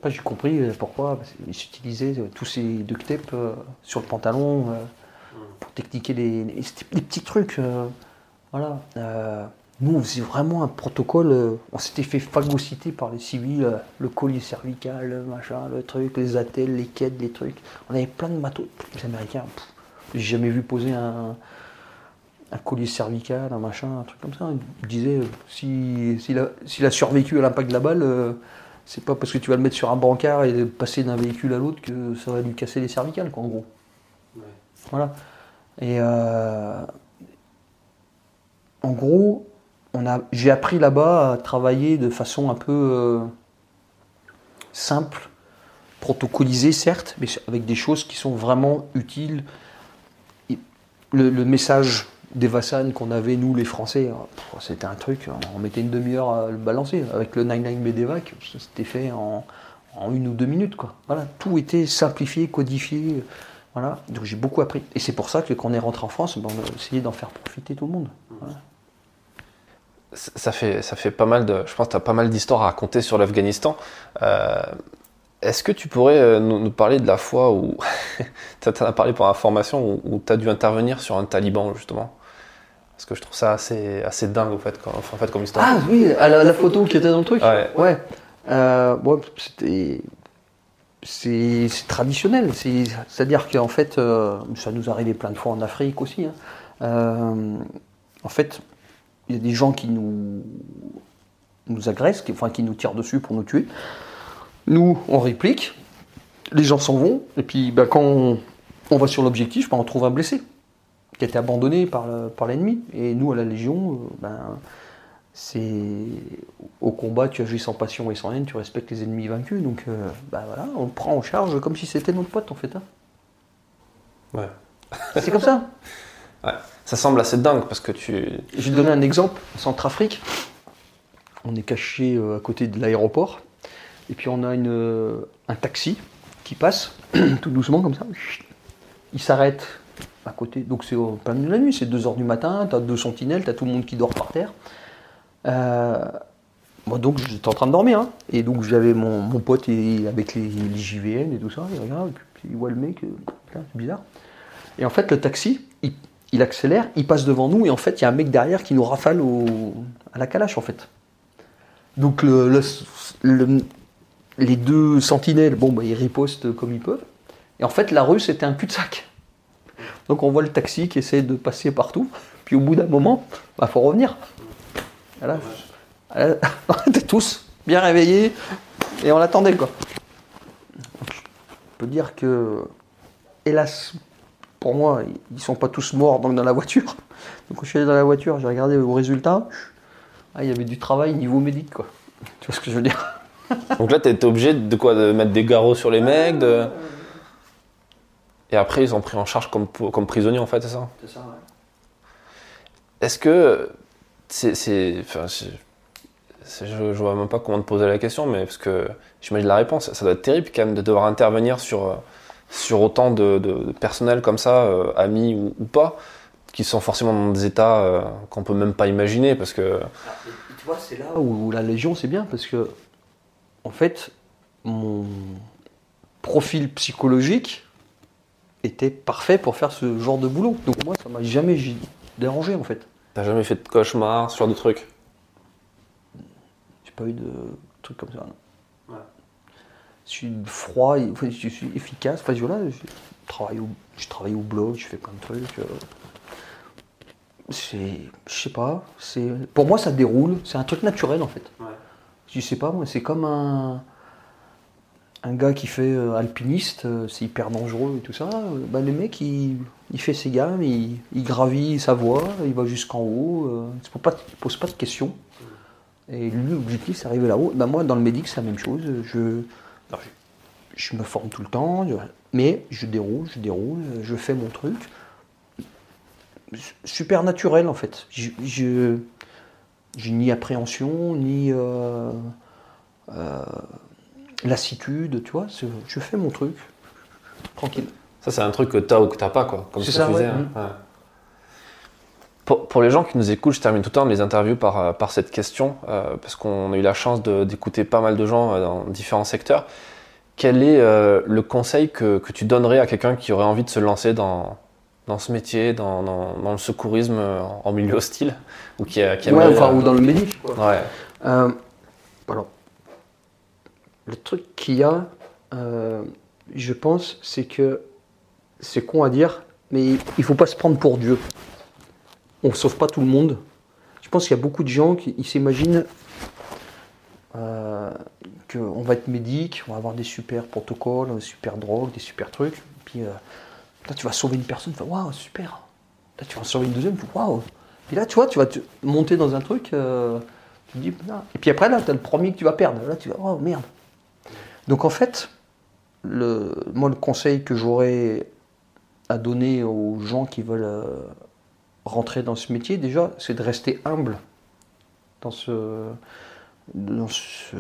J'ai compris euh, pourquoi. Ils utilisaient euh, tous ces duct tape sur le pantalon pour techniquer les, les, petits trucs. voilà. Nous, on faisait vraiment un protocole. Euh, on s'était fait phagocyter par les civils, euh, le collier cervical, le machin, le truc, les attelles, les quêtes, les trucs. On avait plein de matos. Les Américains, j'ai jamais vu poser un, collier cervical, un machin, un truc comme ça. Ils disaient, euh, s'il si, a, survécu à l'impact de la balle, c'est pas parce que tu vas le mettre sur un brancard et passer d'un véhicule à l'autre que ça va lui casser les cervicales, quoi, en gros. Voilà. Et en gros, j'ai appris là-bas à travailler de façon un peu euh, simple, protocolisée certes, mais avec des choses qui sont vraiment utiles. Le, message d'Evasan qu'on avait, nous les Français, euh, c'était un truc, on mettait une demi-heure à le balancer. Avec le 99 BDVAC, c'était fait en, une ou deux minutes. Quoi. Voilà, tout était simplifié, codifié. Voilà. Donc j'ai beaucoup appris. Et c'est pour ça que quand on est rentré en France, ben, on a essayé d'en faire profiter tout le monde.
Ça fait, ça fait pas mal de. Je pense que tu as pas mal d'histoires à raconter sur l'Afghanistan. Euh, est-ce que tu pourrais euh, nous, parler de la fois où. tu en as parlé pour la formation, où, tu as dû intervenir sur un taliban, justement? Parce que je trouve ça assez, assez dingue, en fait, comme, en fait, comme histoire.
Ah oui, la, photo qui était dans le truc? Ouais. ouais. Euh, c'était. C'est traditionnel. C'est-à-dire qu'en fait, ça nous arrivait plein de fois en Afrique aussi. Hein. en fait, il y a des gens qui nous, nous agressent, qui, enfin qui nous tirent dessus pour nous tuer. Nous, on réplique, les gens s'en vont, et puis ben, quand on, va sur l'objectif, ben, on trouve un blessé qui a été abandonné par, par l'ennemi. Et nous, à la Légion, euh, ben, c'est au combat, tu agis sans passion et sans haine, tu respectes les ennemis vaincus. Donc euh, ben, voilà, on le prend en charge comme si c'était notre pote en fait. Hein.
Ouais.
C'est comme ça.
Ouais. Ça semble assez dingue parce que tu.
Je vais te donner un exemple. Centrafrique, on est caché euh, à côté de l'aéroport. Et puis on a une, un taxi qui passe tout doucement comme ça. Il s'arrête à côté. Donc c'est au plein de la nuit, c'est 2h du matin, tu as deux sentinelles, tu as tout le monde qui dort par terre. Euh, moi donc j'étais en train de dormir. hein. Et donc j'avais mon, mon pote et- avec les, les JVN et tout ça. Il regarde, il voit le mec, euh, c'est bizarre. Et en fait le taxi, il, il accélère, il passe devant nous et en fait il y a un mec derrière qui nous rafale à la calache en fait. Donc le, le- le- les deux sentinelles, bon bah ils ripostent comme ils peuvent. Et en fait la rue c'était un cul-de-sac. Donc on voit le taxi qui essaie de passer partout. Puis au bout d'un moment, bah faut revenir. On était tous bien réveillés et on l'attendait quoi. Je peux dire que, hélas, pour moi, ils sont pas tous morts donc dans la voiture. Donc quand je suis allé dans la voiture, j'ai regardé au résultat. Ah, il y avait du travail niveau médic quoi. Tu vois ce que je veux dire?
Donc là, t'es obligé de quoi De mettre des garrots sur les mecs de... Et après, ils sont pris en charge comme, comme prisonniers, en fait, c'est ça?
C'est ça, ouais.
Est-ce que c'est. c'est- Enfin, c'est- c'est- je, je vois même pas comment te poser la question, mais parce que j'imagine la réponse. Ça doit être terrible quand même de devoir intervenir sur, euh, sur autant de, de- de personnel comme ça, euh, amis ou, ou pas, qui sont forcément dans des états euh, qu'on peut même pas imaginer, parce que.
Et tu vois, c'est là où la Légion, c'est bien parce que, en fait, mon profil psychologique était parfait pour faire ce genre de boulot. Donc moi, ça m'a jamais dérangé, en fait.
T'as jamais fait de cauchemar, ce genre de truc
J'ai pas eu de trucs comme ça. non. Je suis froid, je suis efficace. Enfin, voilà, je travaille au, je travaille au blog, je fais plein de trucs. euh. C'est, je sais pas, c'est, pour moi ça déroule, c'est un truc naturel en fait. Je sais pas, moi, c'est comme un, un gars qui fait euh, alpiniste, euh, c'est hyper dangereux et tout ça. bah, le mec, il, il fait ses gammes, il, il gravit sa voie, il va jusqu'en haut, il ne pose, pose pas de questions. Et lui, l'objectif, c'est d'arriver là-haut. Bah, moi, dans le médic, c'est la même chose. Je, alors, je, je me forme tout le temps, je- mais je déroule, je déroule, je fais mon truc. Super naturel, en fait. Je, je- j'ai ni appréhension, ni euh, euh, lassitude, tu vois. Je fais mon truc, tranquille.
Ça, c'est un truc que t'as ou que t'as pas, quoi. Comme
ça, ouais.
hein.
Mm.
Ouais. Pour, pour les gens qui nous écoutent, je termine tout le temps les interviews par, euh, par cette question, euh, parce qu'on a eu la chance d'écouter pas mal de gens euh, dans différents secteurs. Quel est euh, le conseil que, que tu donnerais à quelqu'un qui aurait envie de se lancer dans, dans ce métier, dans, dans- dans le secourisme en milieu hostile ou qui, qui
Ouais,
aimerait,
enfin,
euh,
ou dans le médic.
ouais.
Alors, le truc qu'il y a, je pense, c'est que c'est con à dire, mais il faut pas se prendre pour Dieu. On ne sauve pas tout le monde. Je pense qu'il y a beaucoup de gens qui s'imaginent euh, qu'on va être médic, on va avoir des super protocoles, des super drogues, des super trucs. Puis euh, là, tu vas sauver une personne, tu vas waouh, super. Là, tu vas sauver une deuxième, waouh. Et là, tu vois, tu vas te monter dans un truc. euh, tu dis. Et puis après, là, tu as le premier que tu vas perdre. Là, tu vas, oh merde. Donc en fait, le, moi, le conseil que j'aurais à donner aux gens qui veulent euh, rentrer dans ce métier, déjà, c'est de rester humble dans ce, dans ce,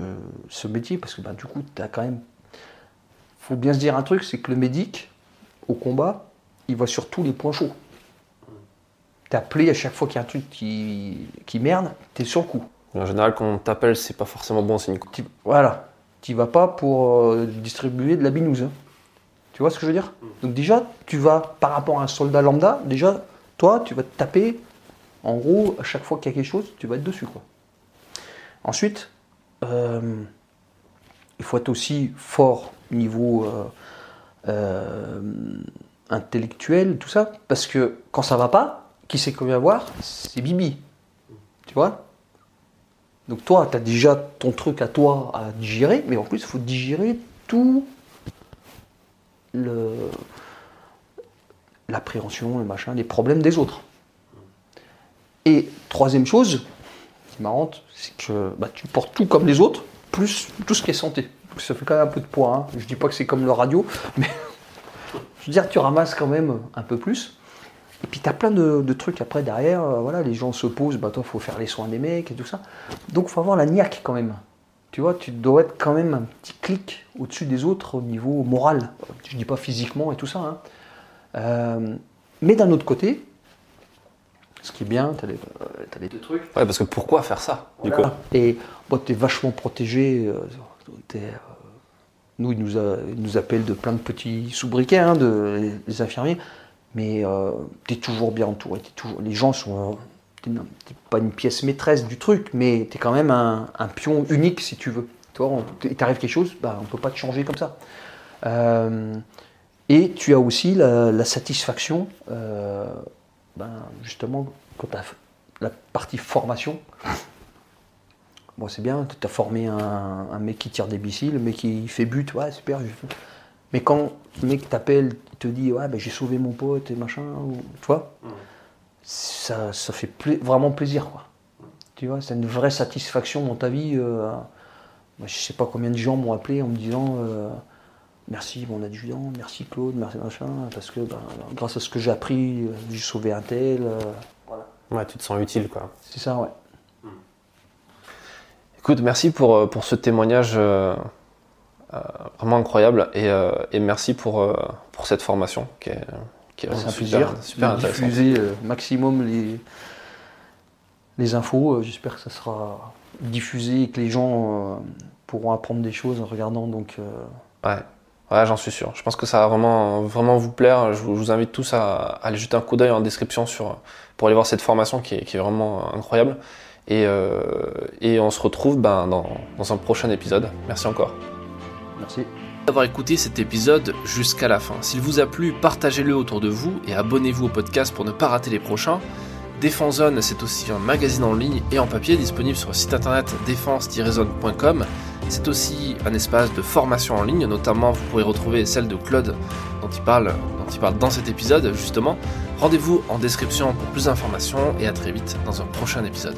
ce métier. Parce que bah, du coup, tu as quand même. faut bien se dire un truc c'est que le médic, au combat, il va sur tous les points chauds. T'es appelé à chaque fois qu'il y a un truc qui, qui merde, t'es sur le coup.
En général, quand on t'appelle, c'est pas forcément bon signe.
Tu- voilà. Tu vas pas pour euh, distribuer de la binouse. hein. Tu vois ce que je veux dire? Donc déjà, tu vas, par rapport à un soldat lambda, déjà, tu vas te taper, en gros, à chaque fois qu'il y a quelque chose, tu vas être dessus. Quoi. Ensuite, euh, il faut être aussi fort niveau euh, euh, intellectuel, tout ça, parce que quand ça va pas, qui c'est qu'on vient voir? C'est Bibi. Tu vois? Donc toi, tu as déjà ton truc à toi à digérer, mais en plus, il faut digérer tout le l'appréhension, le machin, les problèmes des autres. Et troisième chose, qui est marrante, c'est que bah, tu portes tout comme les autres, plus tout ce qui est santé. Ça fait quand même un peu de poids. hein. Je dis pas que c'est comme le radio, mais je veux dire, tu ramasses quand même un peu plus. Et puis tu as plein de, trucs après derrière. euh, voilà, les gens se posent, bah toi, faut faire les soins des mecs et tout ça. Donc faut avoir la niaque quand même. Tu vois, tu dois être quand même un petit clic au-dessus des autres au niveau moral. Je dis pas physiquement et tout ça. hein. Euh, mais d'un autre côté, ce qui est bien, tu as, les deux trucs.
Ouais, parce que pourquoi faire ça, du coup.
Et bon, tu es vachement protégé. euh, euh, nous, ils nous, a- ils nous appellent de plein de petits sobriquets, hein, de, les, les infirmiers. Mais tu es toujours bien entouré. toujours, les gens sont. Tu n'es pas une pièce maîtresse du truc, mais tu es quand même un, un pion unique, si tu veux. On- il t'arrive quelque chose, bah, on ne peut pas te changer comme ça. Euh, et tu as aussi la, la satisfaction, euh, ben, justement, quand tu as la partie formation. Bon, c'est bien, tu as formé un, un mec qui tire des missiles, le mec qui fait but, ouais, super. Mais quand le mec t'appelle, il te dit, ouais, ben, j'ai sauvé mon pote et machin, ou, tu vois, ça, ça fait pla- vraiment plaisir, quoi. Tu vois, c'est une vraie satisfaction dans ta vie. euh, moi, je sais pas combien de gens m'ont appelé en me disant euh, merci mon adjudant, merci Claude, merci machin, parce que ben, grâce à ce que j'ai appris, euh, j'ai sauvé un tel. euh, voilà.
Ouais, tu te sens utile, quoi.
C'est ça, ouais.
Écoute, merci pour, euh, pour ce témoignage euh, euh, vraiment incroyable et, et merci pour, pour cette formation qui est, qui est vraiment super,
plaisir
super intéressante.
diffuser maximum les, les infos. J'espère que ça sera diffusé et que les gens pourront apprendre des choses en regardant. Donc,
Ouais, ouais j'en suis sûr. Je pense que ça va vraiment, vraiment vous plaire. Je vous, je vous invite tous à, à aller jeter un coup d'œil en description sur, pour aller voir cette formation qui est, qui est vraiment incroyable. Et, euh, et on se retrouve ben, dans, dans un prochain épisode. Merci encore.
merci.
d'avoir écouté cet épisode jusqu'à la fin. S'il vous a plu, partagez-le autour de vous et abonnez-vous au podcast pour ne pas rater les prochains. Défense Zone, c'est aussi un magazine en ligne et en papier disponible sur le site internet défense-zone.com. C'est aussi un espace de formation en ligne, notamment vous pourrez retrouver celle de Claude dont il parle, dans cet épisode justement. Rendez-vous en description pour plus d'informations et à très vite dans un prochain épisode.